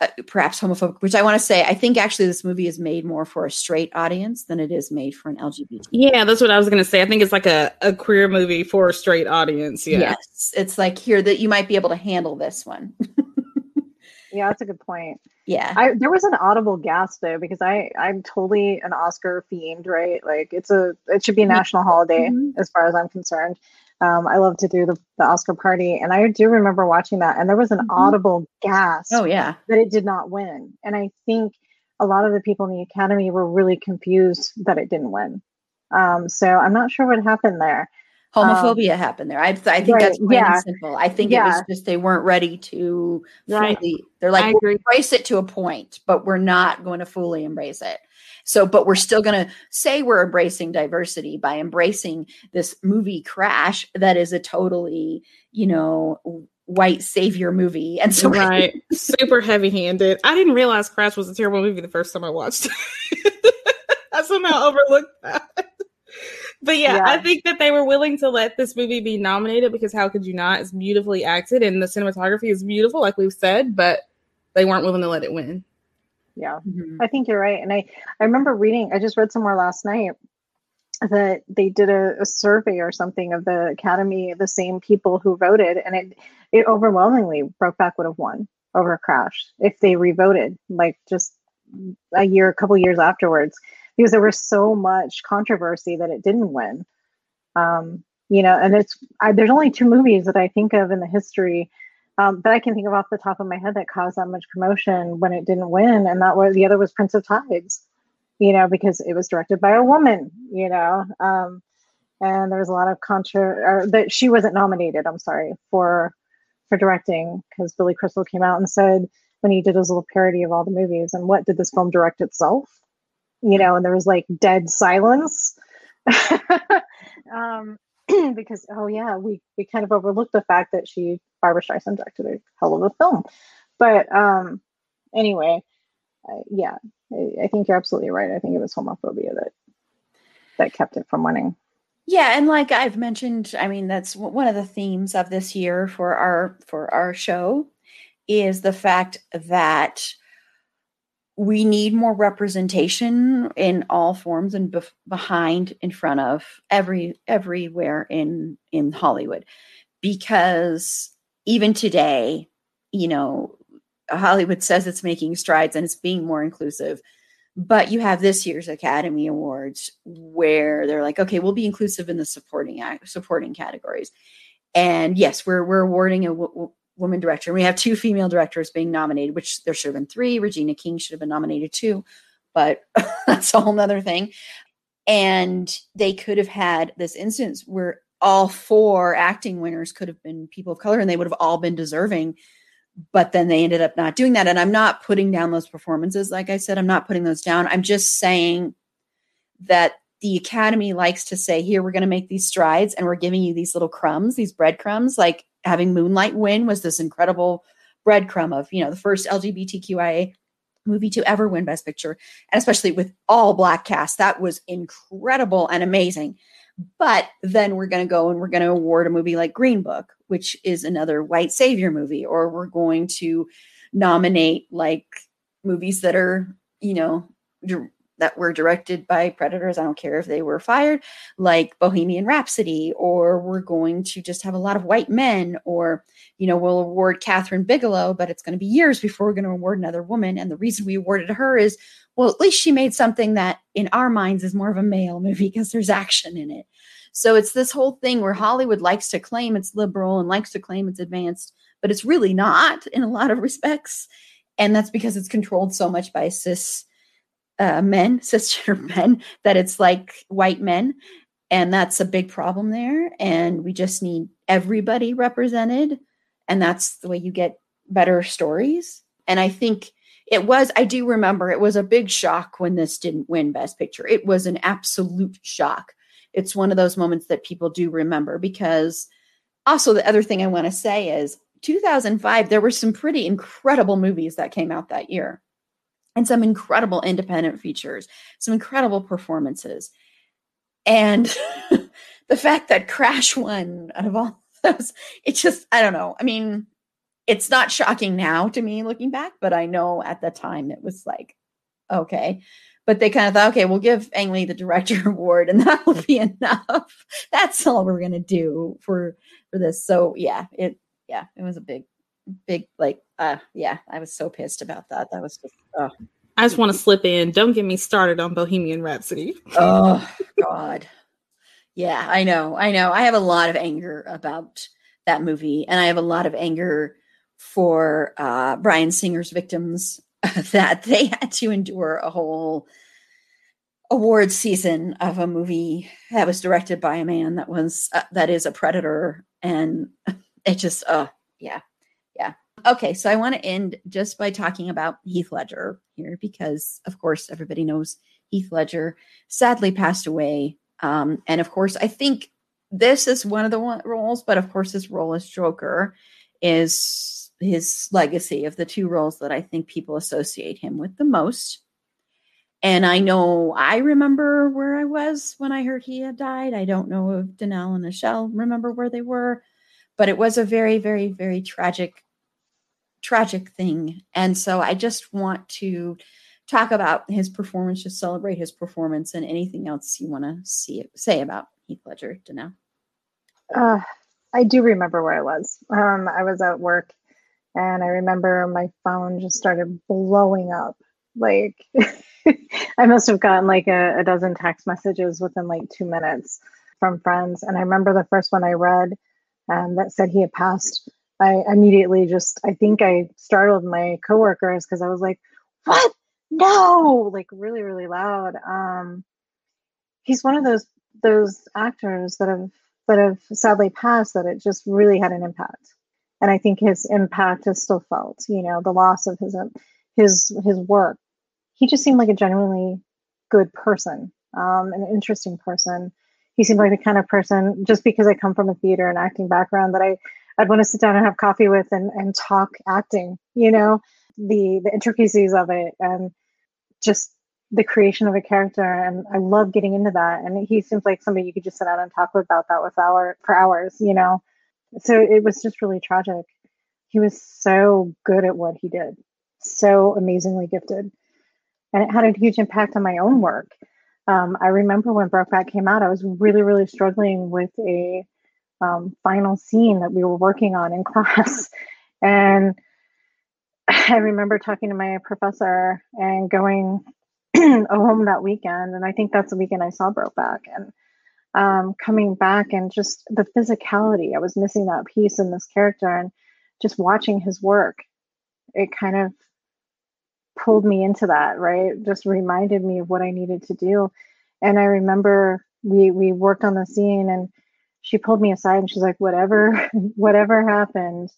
uh, perhaps homophobic, which I want to say, I think actually this movie is made more for a straight audience than it is made for an LGBT. Yeah, that's what I was going to say. I think it's like a, a queer movie for a straight audience. Yeah. Yes. It's like here that you might be able to handle this one. <laughs> yeah, that's a good point. Yeah. I there was an audible gasp though because I I'm totally an Oscar fiend, right? Like it's a it should be a national holiday mm-hmm. as far as I'm concerned. Um, I love to do the, the Oscar party, and I do remember watching that, and there was an mm-hmm. audible gasp. Oh yeah, that it did not win, and I think a lot of the people in the Academy were really confused that it didn't win. Um, so I'm not sure what happened there homophobia um, happened there. I, I think right, that's plain yeah. simple. I think yeah. it was just they weren't ready to right. fully. They're like we'll embrace it to a point, but we're not going to fully embrace it. So, but we're still going to say we're embracing diversity by embracing this movie Crash that is a totally, you know, white savior movie. <laughs> And so, right, <laughs> super heavy handed. I didn't realize Crash was a terrible movie the first time I watched it. <laughs> I somehow overlooked that. But yeah, yeah, I think that they were willing to let this movie be nominated because how could you not? It's beautifully acted and the cinematography is beautiful, like we've said, but they weren't willing to let it win. Yeah, mm-hmm. I think you're right. And I, I remember reading, I just read somewhere last night that they did a, a survey or something of the Academy, the same people who voted, and it, it overwhelmingly Brokeback would have won over Crash if they revoted, like just a year, a couple years afterwards because there was so much controversy that it didn't win. Um, you know, and it's I, there's only two movies that I think of in the history um, that I can think of off the top of my head that caused that much commotion when it didn't win, and that was the other was Prince of Tides. You know, because it was directed by a woman. You know, um, and there was a lot of contra that she wasn't nominated. I'm sorry for for directing because Billy Crystal came out and said when he did his little parody of all the movies and what did this film direct itself you know, and there was like dead silence. <laughs> um, <clears throat> because oh yeah, we we kind of overlooked the fact that she Barbra Streisand directed a hell of a film. But um, anyway, I, yeah, I, I think you're absolutely right. I think it was homophobia that that kept it from winning. Yeah, and like I've mentioned, I mean that's one of the themes of this year for our for our show is the fact that we need more representation in all forms and bef- behind in front of every everywhere in in Hollywood. Because even today you know Hollywood says it's making strides and it's being more inclusive but you have this year's Academy Awards where they're like okay we'll be inclusive in the supporting act supporting categories. And yes we're we're awarding a woman director. And We have two female directors being nominated, which there should have been three. Regina King should have been nominated too, but <laughs> that's a whole nother thing. And they could have had this instance where all four acting winners could have been people of color and they would have all been deserving. But then they ended up not doing that. And I'm not putting down those performances. Like I said, I'm not putting those down. I'm just saying that the academy likes to say, here, we're going to make these strides and we're giving you these little crumbs, these breadcrumbs. Like having Moonlight win was this incredible breadcrumb of, you know, the first LGBTQIA movie to ever win Best Picture, and especially with all black cast. That was incredible and amazing. But then we're going to go and we're going to award a movie like Green Book, which is another white savior movie, or we're going to nominate like movies that are, you know, that were directed by predators. I don't care if they were fired, like Bohemian Rhapsody, or we're going to just have a lot of white men, or, you know, we'll award Kathryn Bigelow, but it's going to be years before we're going to award another woman. And the reason we awarded her is, well, at least she made something that in our minds is more of a male movie because there's action in it. So it's this whole thing where Hollywood likes to claim it's liberal and likes to claim it's advanced, but it's really not in a lot of <laughs> respects. And that's because it's controlled so much by cis uh, men, <laughs> cisgender men, that it's like white men. And that's a big problem there. And we just need everybody represented. And that's the way you get better stories. And I think it was, I do remember it was a big shock when this didn't win Best Picture. It was an absolute shock. It's one of those moments that people do remember because also the other thing I want to say is 2005, there were some pretty incredible movies that came out that year and some incredible independent features, some incredible performances. And <laughs> the fact that Crash won out of all those, it's just, I don't know. I mean, it's not shocking now to me looking back, but I know at the time it was like, okay. But they kind of thought, okay, we'll give Ang Lee the director <laughs> award and that will be enough. That's all we're gonna do for for this. So yeah, it yeah, it was a big big like uh yeah i was so pissed about that. That was just oh. i just want to slip in. Don't get me started on bohemian rhapsody. Oh god. Yeah i know i know. I have a lot of anger about that movie and i have a lot of anger for uh bryan singer's victims <laughs> that they had to endure a whole award season of a movie that was directed by a man that was uh, that is a predator and <laughs> it just uh yeah Okay, so I want to end just by talking about Heath Ledger here because, of course, everybody knows Heath Ledger sadly passed away. Um, and of course, I think this is one of the roles, but of course, his role as Joker is his legacy of the two roles that I think people associate him with the most. And I know I remember where I was when I heard he had died. I don't know if Danelle and E'Shel remember where they were, but it was a very, very, very tragic tragic thing. And so I just want to talk about his performance, just celebrate his performance and anything else you want to see say about Heath Ledger now. Uh, I do remember where I was. Um, I was at work and I remember my phone just started blowing up. Like <laughs> I must have gotten like a, a dozen text messages within like two minutes from friends. And I remember the first one I read um, that said he had passed I immediately just, I think I startled my coworkers because I was like, what? No, like really, really loud. Um, he's one of those those actors that have that have sadly passed that it just really had an impact and i think his impact is still felt you know the loss of his his his work he just seemed like a genuinely good person um, an interesting person he seemed like the kind of person just because i come from a theater and acting background that i I'd want to sit down and have coffee with and, and talk acting, you know? the the intricacies of it and just the creation of a character and I love getting into that and he seems like somebody you could just sit down and talk about that with hour for hours you know? So it was just really tragic. He was so good at what he did so amazingly gifted and it had a huge impact on my own work. Um, I remember when Brokeback came out I was really really struggling with a um, final scene that we were working on in <laughs> class and I remember talking to my professor and going <clears throat> home that weekend, and I think that's the weekend I saw Brokeback, and um, coming back and just the physicality. I was missing that piece in this character, and just watching his work, it kind of pulled me into that. Right, just reminded me of what I needed to do. And I remember we we worked on the scene, and she pulled me aside, and she's like, "Whatever, <laughs> whatever happened."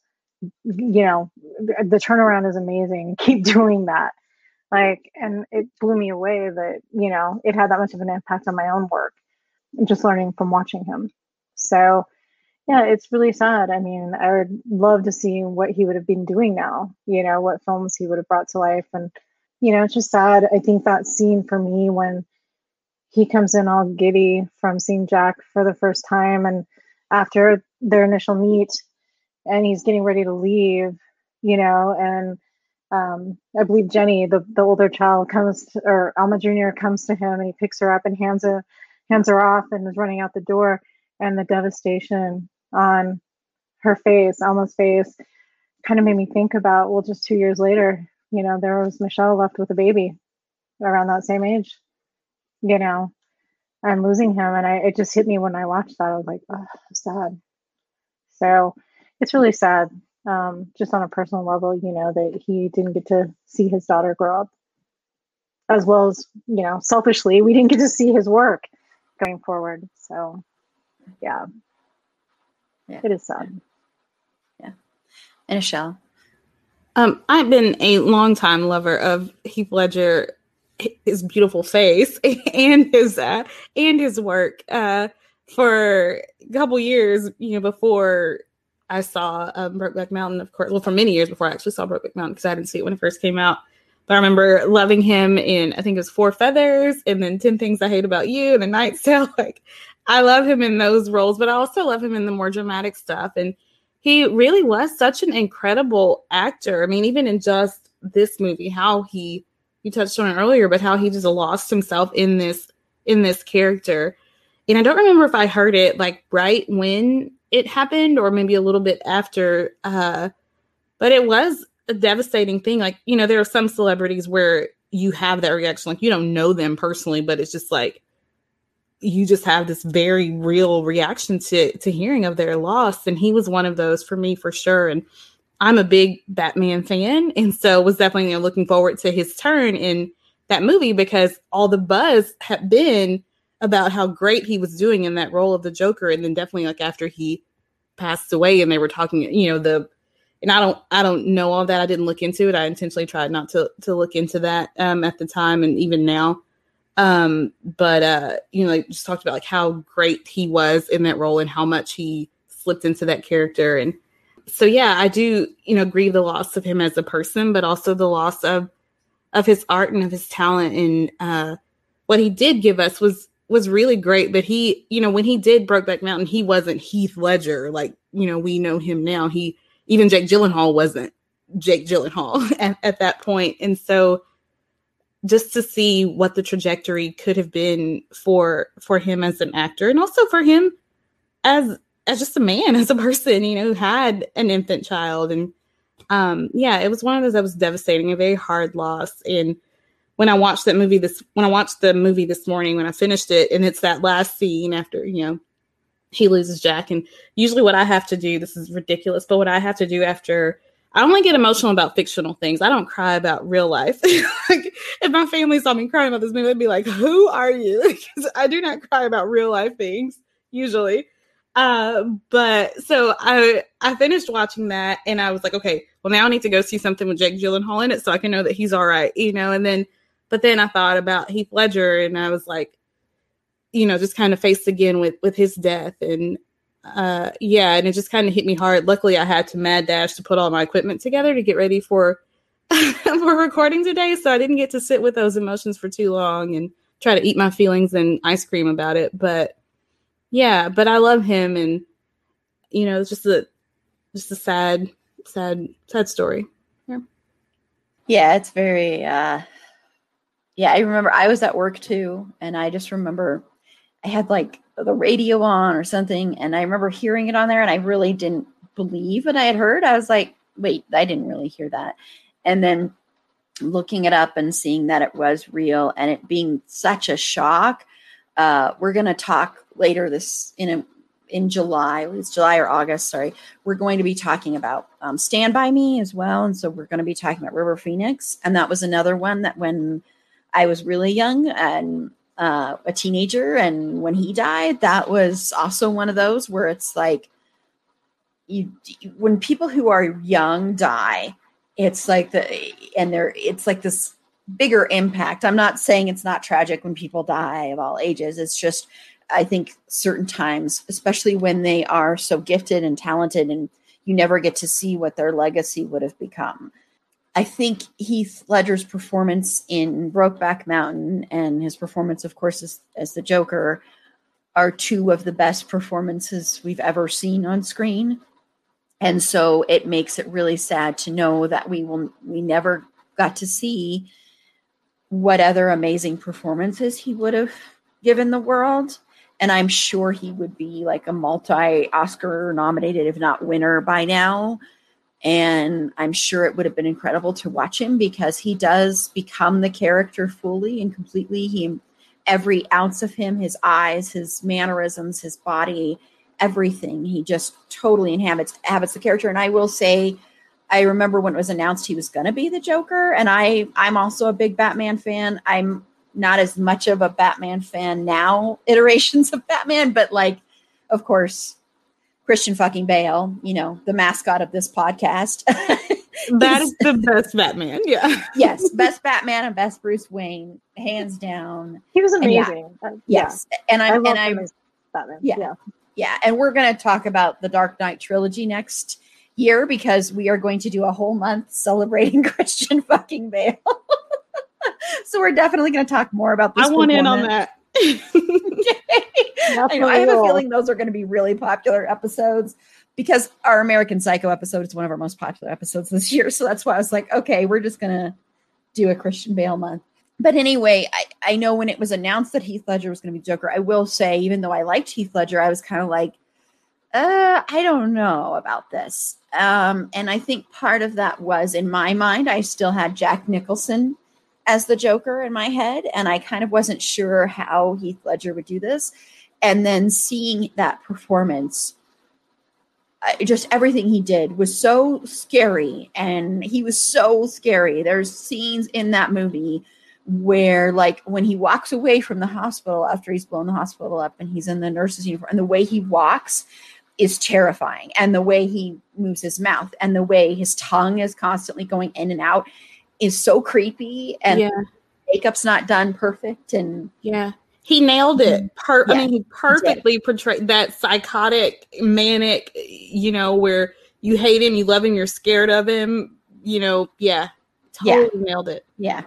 you know the turnaround is amazing. <laughs> Keep doing that. Like and it blew me away that you know it had that much of an impact on my own work just learning from watching him. So yeah it's really sad. I mean i would love to see what he would have been doing now you know what films he would have brought to life. And you know it's just sad. I think that scene for me when he comes in all giddy from seeing jack for the first time and after their initial meet and he's getting ready to leave, you know, and um, I believe Jenny, the, the older child, comes to, or Alma Jr. comes to him and he picks her up and hands her hands her off and is running out the door, and the devastation on her face, Alma's face, kind of made me think about well, just two years later, you know, there was Michelle left with a baby around that same age, you know, I'm losing him, and I it just hit me when I watched that. I was like, oh, sad. So it's really sad, um, just on a personal level, you know, that he didn't get to see his daughter grow up. As well as, you know, selfishly, we didn't get to see his work going forward. So, yeah, yeah. it is sad. Yeah. And E'Shel. Um, I've been a long time lover of Heath Ledger, his beautiful face, <laughs> and his uh, and his work. Uh, for a couple years, you know, before I saw um, Brokeback Mountain, of course, well, for many years before I actually saw Brokeback Mountain because I didn't see it when it first came out. But I remember loving him in, I think it was Four Feathers and then 10 Things I Hate About You and The Knight's Tale. <laughs> Like, I love him in those roles, but I also love him in the more dramatic stuff. And he really was such an incredible actor. I mean, even in just this movie, how he, you touched on it earlier, but how he just lost himself in this, in this character. And I don't remember if I heard it like right when it happened or maybe a little bit after uh but it was a devastating thing. Like you know there are some celebrities where you have that reaction like you don't know them personally but it's just like you just have this very real reaction to to hearing of their loss. And he was one of those for me for sure. And i'm a big batman fan and so was definitely looking forward to his turn in that movie because all the buzz had been about how great he was doing in that role of the Joker. And then definitely like after he passed away and they were talking, you know, the and I don't I don't know all that. I didn't look into it. I intentionally tried not to to look into that um at the time and even now. Um, but uh, you know, like just talked about like how great he was in that role and how much he slipped into that character. And so yeah, I do, you know, grieve the loss of him as a person, but also the loss of of his art and of his talent and uh what he did give us was was really great. But he, you know, when he did Brokeback Mountain, he wasn't Heath Ledger like you know we know him now. He even Jake Gyllenhaal wasn't Jake Gyllenhaal <laughs> at, at that point. and so just to see what the trajectory could have been for for him as an actor and also for him as as just a man <laughs> as a person you know who had an infant child and um yeah it was one of those that was devastating a very hard loss and when I watched that movie this when I watched the movie this morning when I finished it and it's that last scene after you know he loses Jack and usually what I have to do this is ridiculous but what I have to do after I only get emotional about fictional things. I don't cry about real life. <laughs> like, if my family saw me crying about this movie, they'd be like, "Who are you?" <laughs> I do not cry about real life things usually. Uh, but so I I finished watching that and I was like, okay, well now I need to go see something with Jake Gyllenhaal in it so I can know that he's all right, you know. And then but then I thought about Heath Ledger and I was like, you know, just kind of faced again with with his death and uh yeah, and it just kind of hit me hard. Luckily I had to mad dash to put all my equipment together to get ready for <laughs> we're recording today, so I didn't get to sit with those emotions for too long and try to eat my feelings and ice cream about it. But yeah, but I love him, and you know, it's just a just a sad, sad, sad story. Yeah, yeah, it's very. uh Yeah, I remember I was at work too, and I just remember I had like the radio on or something, and I remember hearing it on there, and I really didn't believe what I had heard. I was like, wait, I didn't really hear that. And then looking it up and seeing that it was real and it being such a shock. Uh, we're going to talk later this in a, in July, it's July or August, sorry. We're going to be talking about um, Stand By Me as well. And so we're going to be talking about River Phoenix. And that was another one that when I was really young and uh, a teenager and when he died, that was also one of those where it's like, you when people who are young die, it's like the and they're it's like this bigger impact. I'm not saying it's not tragic when people die of all ages. It's just I think certain times, especially when they are so gifted and talented and you never get to see what their legacy would have become. I think Heath Ledger's performance in Brokeback Mountain and his performance, of course, as, as the Joker are two of the best performances we've ever seen on screen and so it makes it really sad to know that we will we never got to see what other amazing performances he would have given the world and i'm sure he would be like a multi oscar nominated if not winner by now and i'm sure it would have been incredible to watch him because he does become the character fully and completely he every ounce of him his eyes his mannerisms his body everything. He just totally inhabits inhabits the character. And I will say, I remember when it was announced he was going to be the Joker, and I I'm also a big Batman fan. I'm not as much of a Batman fan now, <laughs> iterations of Batman, but like, of course, Christian fucking Bale, you know, the mascot of this podcast. <laughs> that is the best Batman. Yeah. <laughs> yes, best Batman and best Bruce Wayne, hands down. He was amazing. And yeah, uh, yes, yeah. and I'm and I'm Batman. Yeah. yeah yeah, and we're going to talk about the Dark Knight trilogy next year because we are going to do a whole month celebrating <laughs> Christian fucking Bale. <laughs> so we're definitely going to talk more about this. I want in on that. <laughs> I, know, I have a feeling those are going to be really popular episodes because our American Psycho episode is one of our most popular episodes this year. So that's why I was like, okay, we're just going to do a Christian Bale month but anyway, I, I know when it was announced that Heath Ledger was going to be Joker, I will say, even though I liked Heath Ledger, I was kind of like, uh, I don't know about this. Um, and I think part of that was in my mind, I still had Jack Nicholson as the Joker in my head, and I kind of wasn't sure how Heath Ledger would do this. And then seeing that performance, just everything he did was so scary, and he was so scary. There's scenes in that movie where like when he walks away from the hospital after he's blown the hospital up and he's in the nurse's uniform and the way he walks is terrifying and the way he moves his mouth and the way his tongue is constantly going in and out is so creepy and yeah. makeup's not done perfect and yeah he nailed it mm-hmm. per- yeah, i mean he perfectly portrayed that psychotic manic you know where you hate him you love him you're scared of him you know yeah totally yeah. nailed it yeah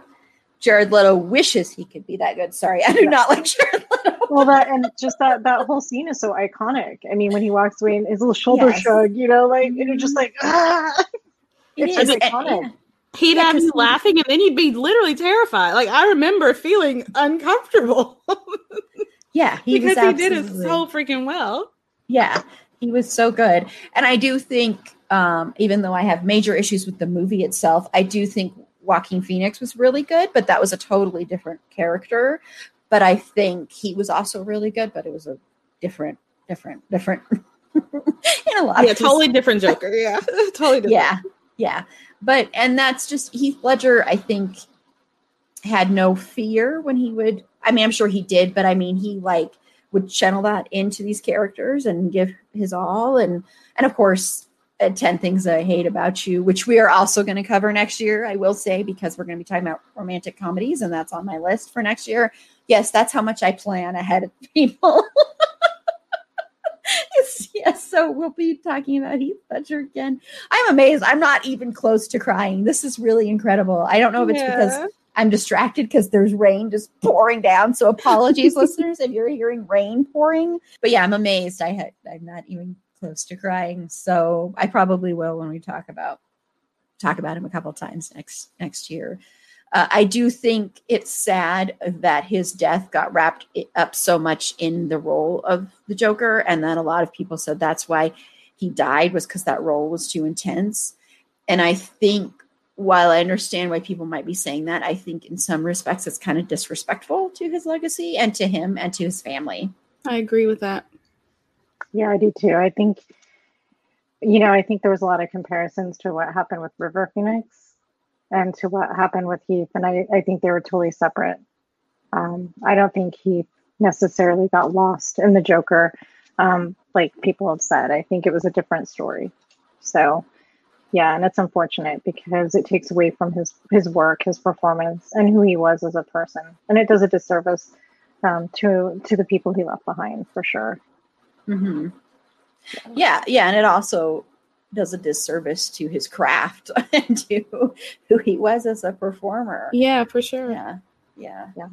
Jared Leto wishes he could be that good. Sorry, I do not like Jared. <laughs> well, that and just that that whole scene is so iconic. I mean, when he walks away and his little shoulder yes. shrug, you know, like and you're just like, ah. it's just iconic. He'd yeah, have you laughing and then he'd be literally terrified. Like I remember feeling uncomfortable. <laughs> yeah, he because he did it so freaking well. Yeah, he was so good, and I do think, um, even though I have major issues with the movie itself, I do think Joaquin Phoenix was really good, but that was a totally different character. But I think he was also really good, but it was a different, different, different. <laughs> in a lot yeah, totally different Joker. Yeah, <laughs> totally different. Yeah, yeah. But and that's just Heath Ledger. I think had no fear when he would. I mean, I'm sure he did, but I mean, he like would channel that into these characters and give his all. And and of course, uh, 10 Things I Hate About You, which we are also going to cover next year, I will say, because we're going to be talking about romantic comedies, and that's on my list for next year. Yes, that's how much I plan ahead of <laughs> people. yes, yes. so we'll be talking about Heath Ledger again. I'm amazed. I'm not even close to crying. This is really incredible. I don't know if it's yeah. because I'm distracted because there's rain just pouring down. So apologies, <laughs> listeners, if you're hearing rain pouring. But yeah, I'm amazed. I had I'm not even close to crying. So I probably will when we talk about talk about him a couple times next next year. Uh, I do think it's sad that his death got wrapped up so much in the role of the Joker, and then a lot of people said that's why he died was because that role was too intense. And I think while I understand why people might be saying that, I think in some respects it's kind of disrespectful to his legacy and to him and to his family. I agree with that. Yeah, I do too. I think, you know, I think there was a lot of comparisons to what happened with River Phoenix and to what happened with Heath. And I, I think they were totally separate. Um, I don't think Heath necessarily got lost in the Joker, um, like people have said. I think it was a different story. So, yeah, and it's unfortunate because it takes away from his his work, his performance, and who he was as a person, and it does a disservice um, to to the people he left behind for sure. Mm-hmm. Yeah, yeah, and it also does a disservice to his craft <laughs> and to who he was as a performer. Yeah, for sure. Yeah. Yeah. Yeah.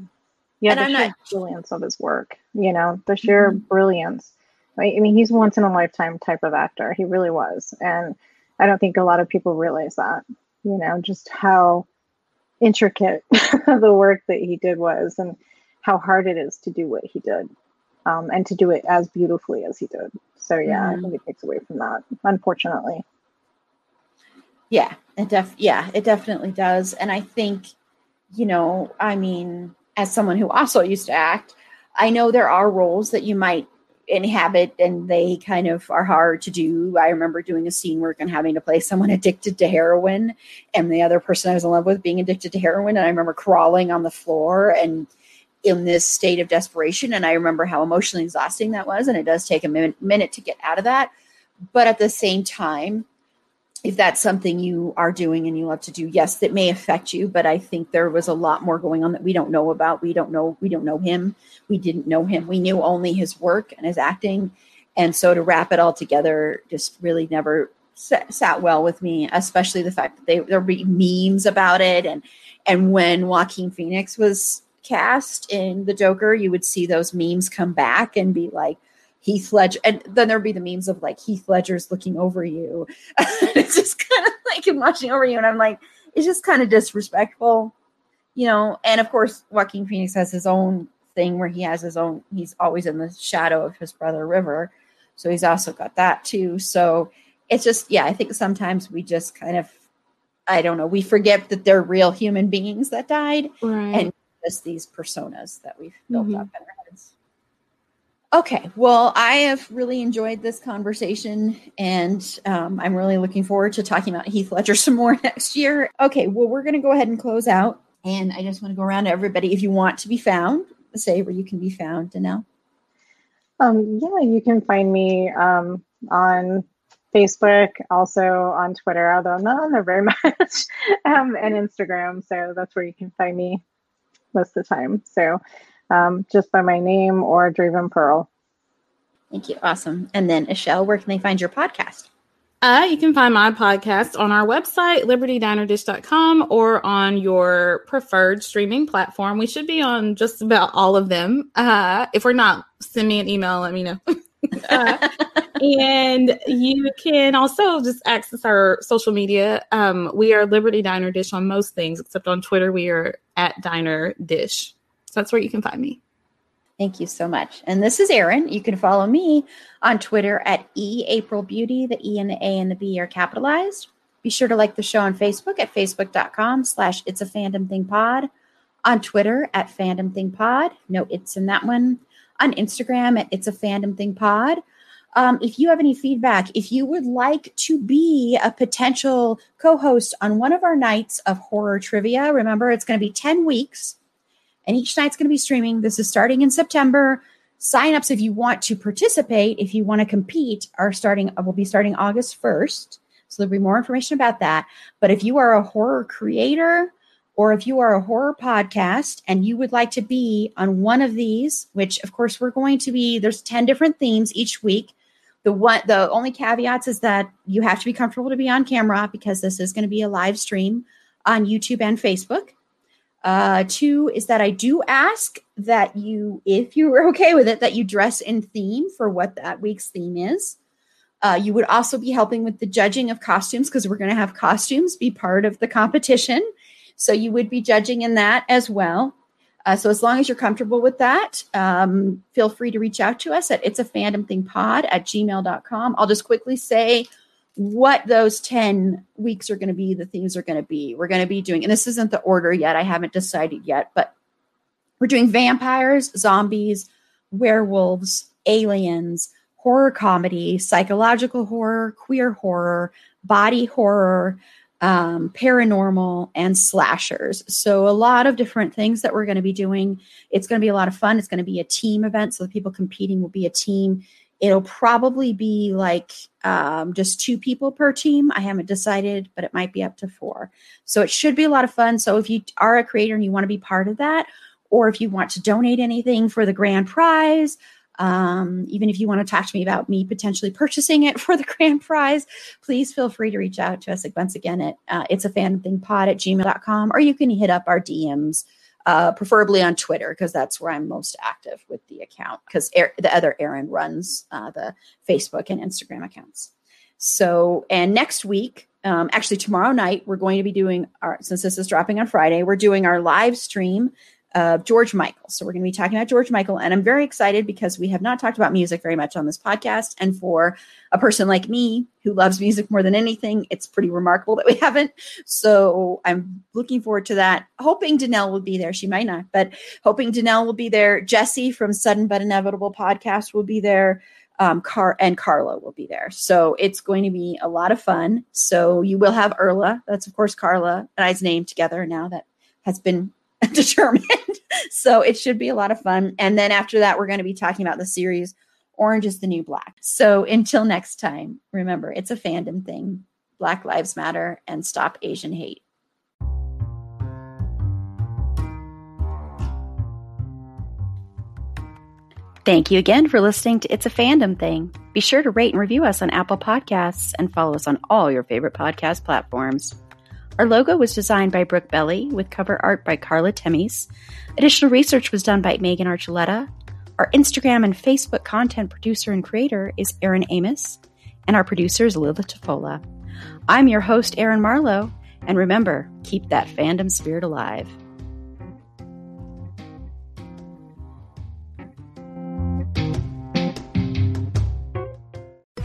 Yeah. And the I'm sheer not... brilliance of his work, you know, the sheer mm-hmm. brilliance. Right? I mean, he's once in a lifetime type of actor. He really was. And I don't think a lot of people realize that, you know, just how intricate <laughs> the work that he did was and how hard it is to do what he did um, and to do it as beautifully as he did. So yeah, mm-hmm. I think it takes away from that, unfortunately. Yeah, it def yeah, it definitely does. And I think, you know, I mean, as someone who also used to act, I know there are roles that you might inhabit and they kind of are hard to do. I remember doing a scene work and having to play someone <laughs> addicted to heroin and the other person I was in love with being addicted to heroin. And I remember crawling on the floor and in this state of desperation. And I remember how emotionally exhausting that was. And it does take a minute, minute to get out of that. But at the same time, if that's something you are doing and you love to do, yes, that may affect you. But I think there was a lot more going on that we don't know about. We don't know. We don't know him. We didn't know him. We knew only his work and his acting. And so to wrap it all together just really never sat, well with me, especially the fact that they, there be memes about it. And, and when Joaquin Phoenix was cast in the Joker, you would see those memes come back and be like, Heath Ledger, and then there'd be the memes of like Heath Ledger's looking over you. <laughs> it's just kind of like him watching over you, and I'm like, it's just kind of disrespectful, you know. And of course, Joaquin Phoenix has his own thing where he has his own. He's always in the shadow of his brother River, so he's also got that too. So it's just, yeah, I think sometimes we just kind of, I don't know, we forget that they're real human beings that died, right. and just these personas that we've built mm-hmm. up in our heads. Okay, well, I have really enjoyed this conversation, and um, I'm really looking forward to talking about Heath Ledger <laughs> some more next year. Okay, well, we're going to go ahead and close out, and I just want to go around to everybody. If you want to be found, say where you can be found, Danelle. Um, yeah, you can find me um, on Facebook, also on Twitter, although I'm not on there very <laughs> much, um, and Instagram. So that's where you can find me most of the time. So um, just by my name or Draven Pearl. Thank you. Awesome. And then, E'Shel, where can they find your podcast? Uh, you can find my podcast on our website, libertydinerdish.com, or on your preferred streaming platform. We should be on just about all of them. Uh, if we're not, send me an email, let me know. <laughs> uh, and you can also just access our social media. Um, we are Liberty Diner Dish on most things, except on Twitter, we are at Diner Dish. So that's where you can find me. Thank you so much. And this is Erin. You can follow me on Twitter at E April Beauty. The E and the A and the B are capitalized. Be sure to like the show on Facebook at facebook.com slash it's a fandom thing pod. On Twitter at fandom thing pod. No it's in that one. On Instagram at it's a fandom thing pod. Um, if you have any feedback, if you would like to be a potential co host on one of our nights of horror trivia, remember it's going to be 10 weeks and each night's going to be streaming. This is starting in September. Signups if you want to participate, if you want to compete, are starting, will be starting August 1st. So there'll be more information about that. But if you are a horror creator, or if you are a horror podcast and you would like to be on one of these, which of course we're going to be, there's 10 different themes each week The one, the only caveats is that you have to be comfortable to be on camera because this is going to be a live stream on YouTube and Facebook. Uh, two is that I do ask that you, if you are <laughs> okay with it, that you dress in theme for what that week's theme is. Uh, you would also be helping with the judging of costumes because we're going to have costumes be part of the competition. So you would be judging in that as well. Uh, so as long as you're comfortable with that, um, feel free to reach out to us at it's a fandom thing pod at gmail.com. I'll just quickly say what those 10 weeks are going to be, the themes are going to be. We're going to be doing, and this isn't the order yet, I haven't decided yet, but we're doing vampires, zombies, werewolves, aliens, horror comedy, psychological horror, queer horror, body horror, um, paranormal, and slashers. So, a lot of different things that we're going to be doing. It's going to be a lot of fun. It's going to be a team event. So, the people competing will be a team. It'll probably be like um, just two people per team. I haven't decided, but it might be up to four. So, it should be a lot of fun. So, if you are a creator and you want to be part of that, or if you want to donate anything for the grand prize, um, even if you want to talk to me about me potentially purchasing it <laughs> for the grand prize, please feel free to reach out to us once again at uh, it's a fan thing pod at gmail.com, or you can hit up our DMs, uh, preferably on Twitter, because that's where I'm most active with the account, because the other Erin runs uh, the Facebook and Instagram accounts. So, and next week, um, actually tomorrow night, we're going to be doing our, since this is dropping on Friday, we're doing our live stream of George Michael. So we're going to be talking about George Michael. And I'm very excited because we have not talked about music very much on this podcast. And for a person like me who loves music more than anything, it's pretty remarkable that we <laughs> haven't. So I'm looking forward to that. Hoping Danelle will be there. She might not, but hoping Danelle will be there. Jesse from Sudden But Inevitable podcast will be there. Um, Car and Carla will be there. So it's going to be a lot of fun. So you will have Erla. That's of course Carla and I's name together now that has been <laughs> determined. <laughs> so it should be a lot of fun. And then after that, we're going to be talking about the series Orange is the New Black. So until next time, remember, it's a fandom thing. Black Lives Matter and stop Asian hate. Thank you again for listening to It's a Fandom Thing. Be sure to rate and review us on Apple Podcasts and follow us on all your favorite podcast platforms. Our logo was designed by Brooke Belli with cover art by Carla Temis. Additional research was done by Megan Archuleta. Our Instagram and Facebook content producer and creator is Erin Amos, and our producer is Lila Tafola. I'm your host, Erin Marlowe, and remember, keep that fandom spirit alive.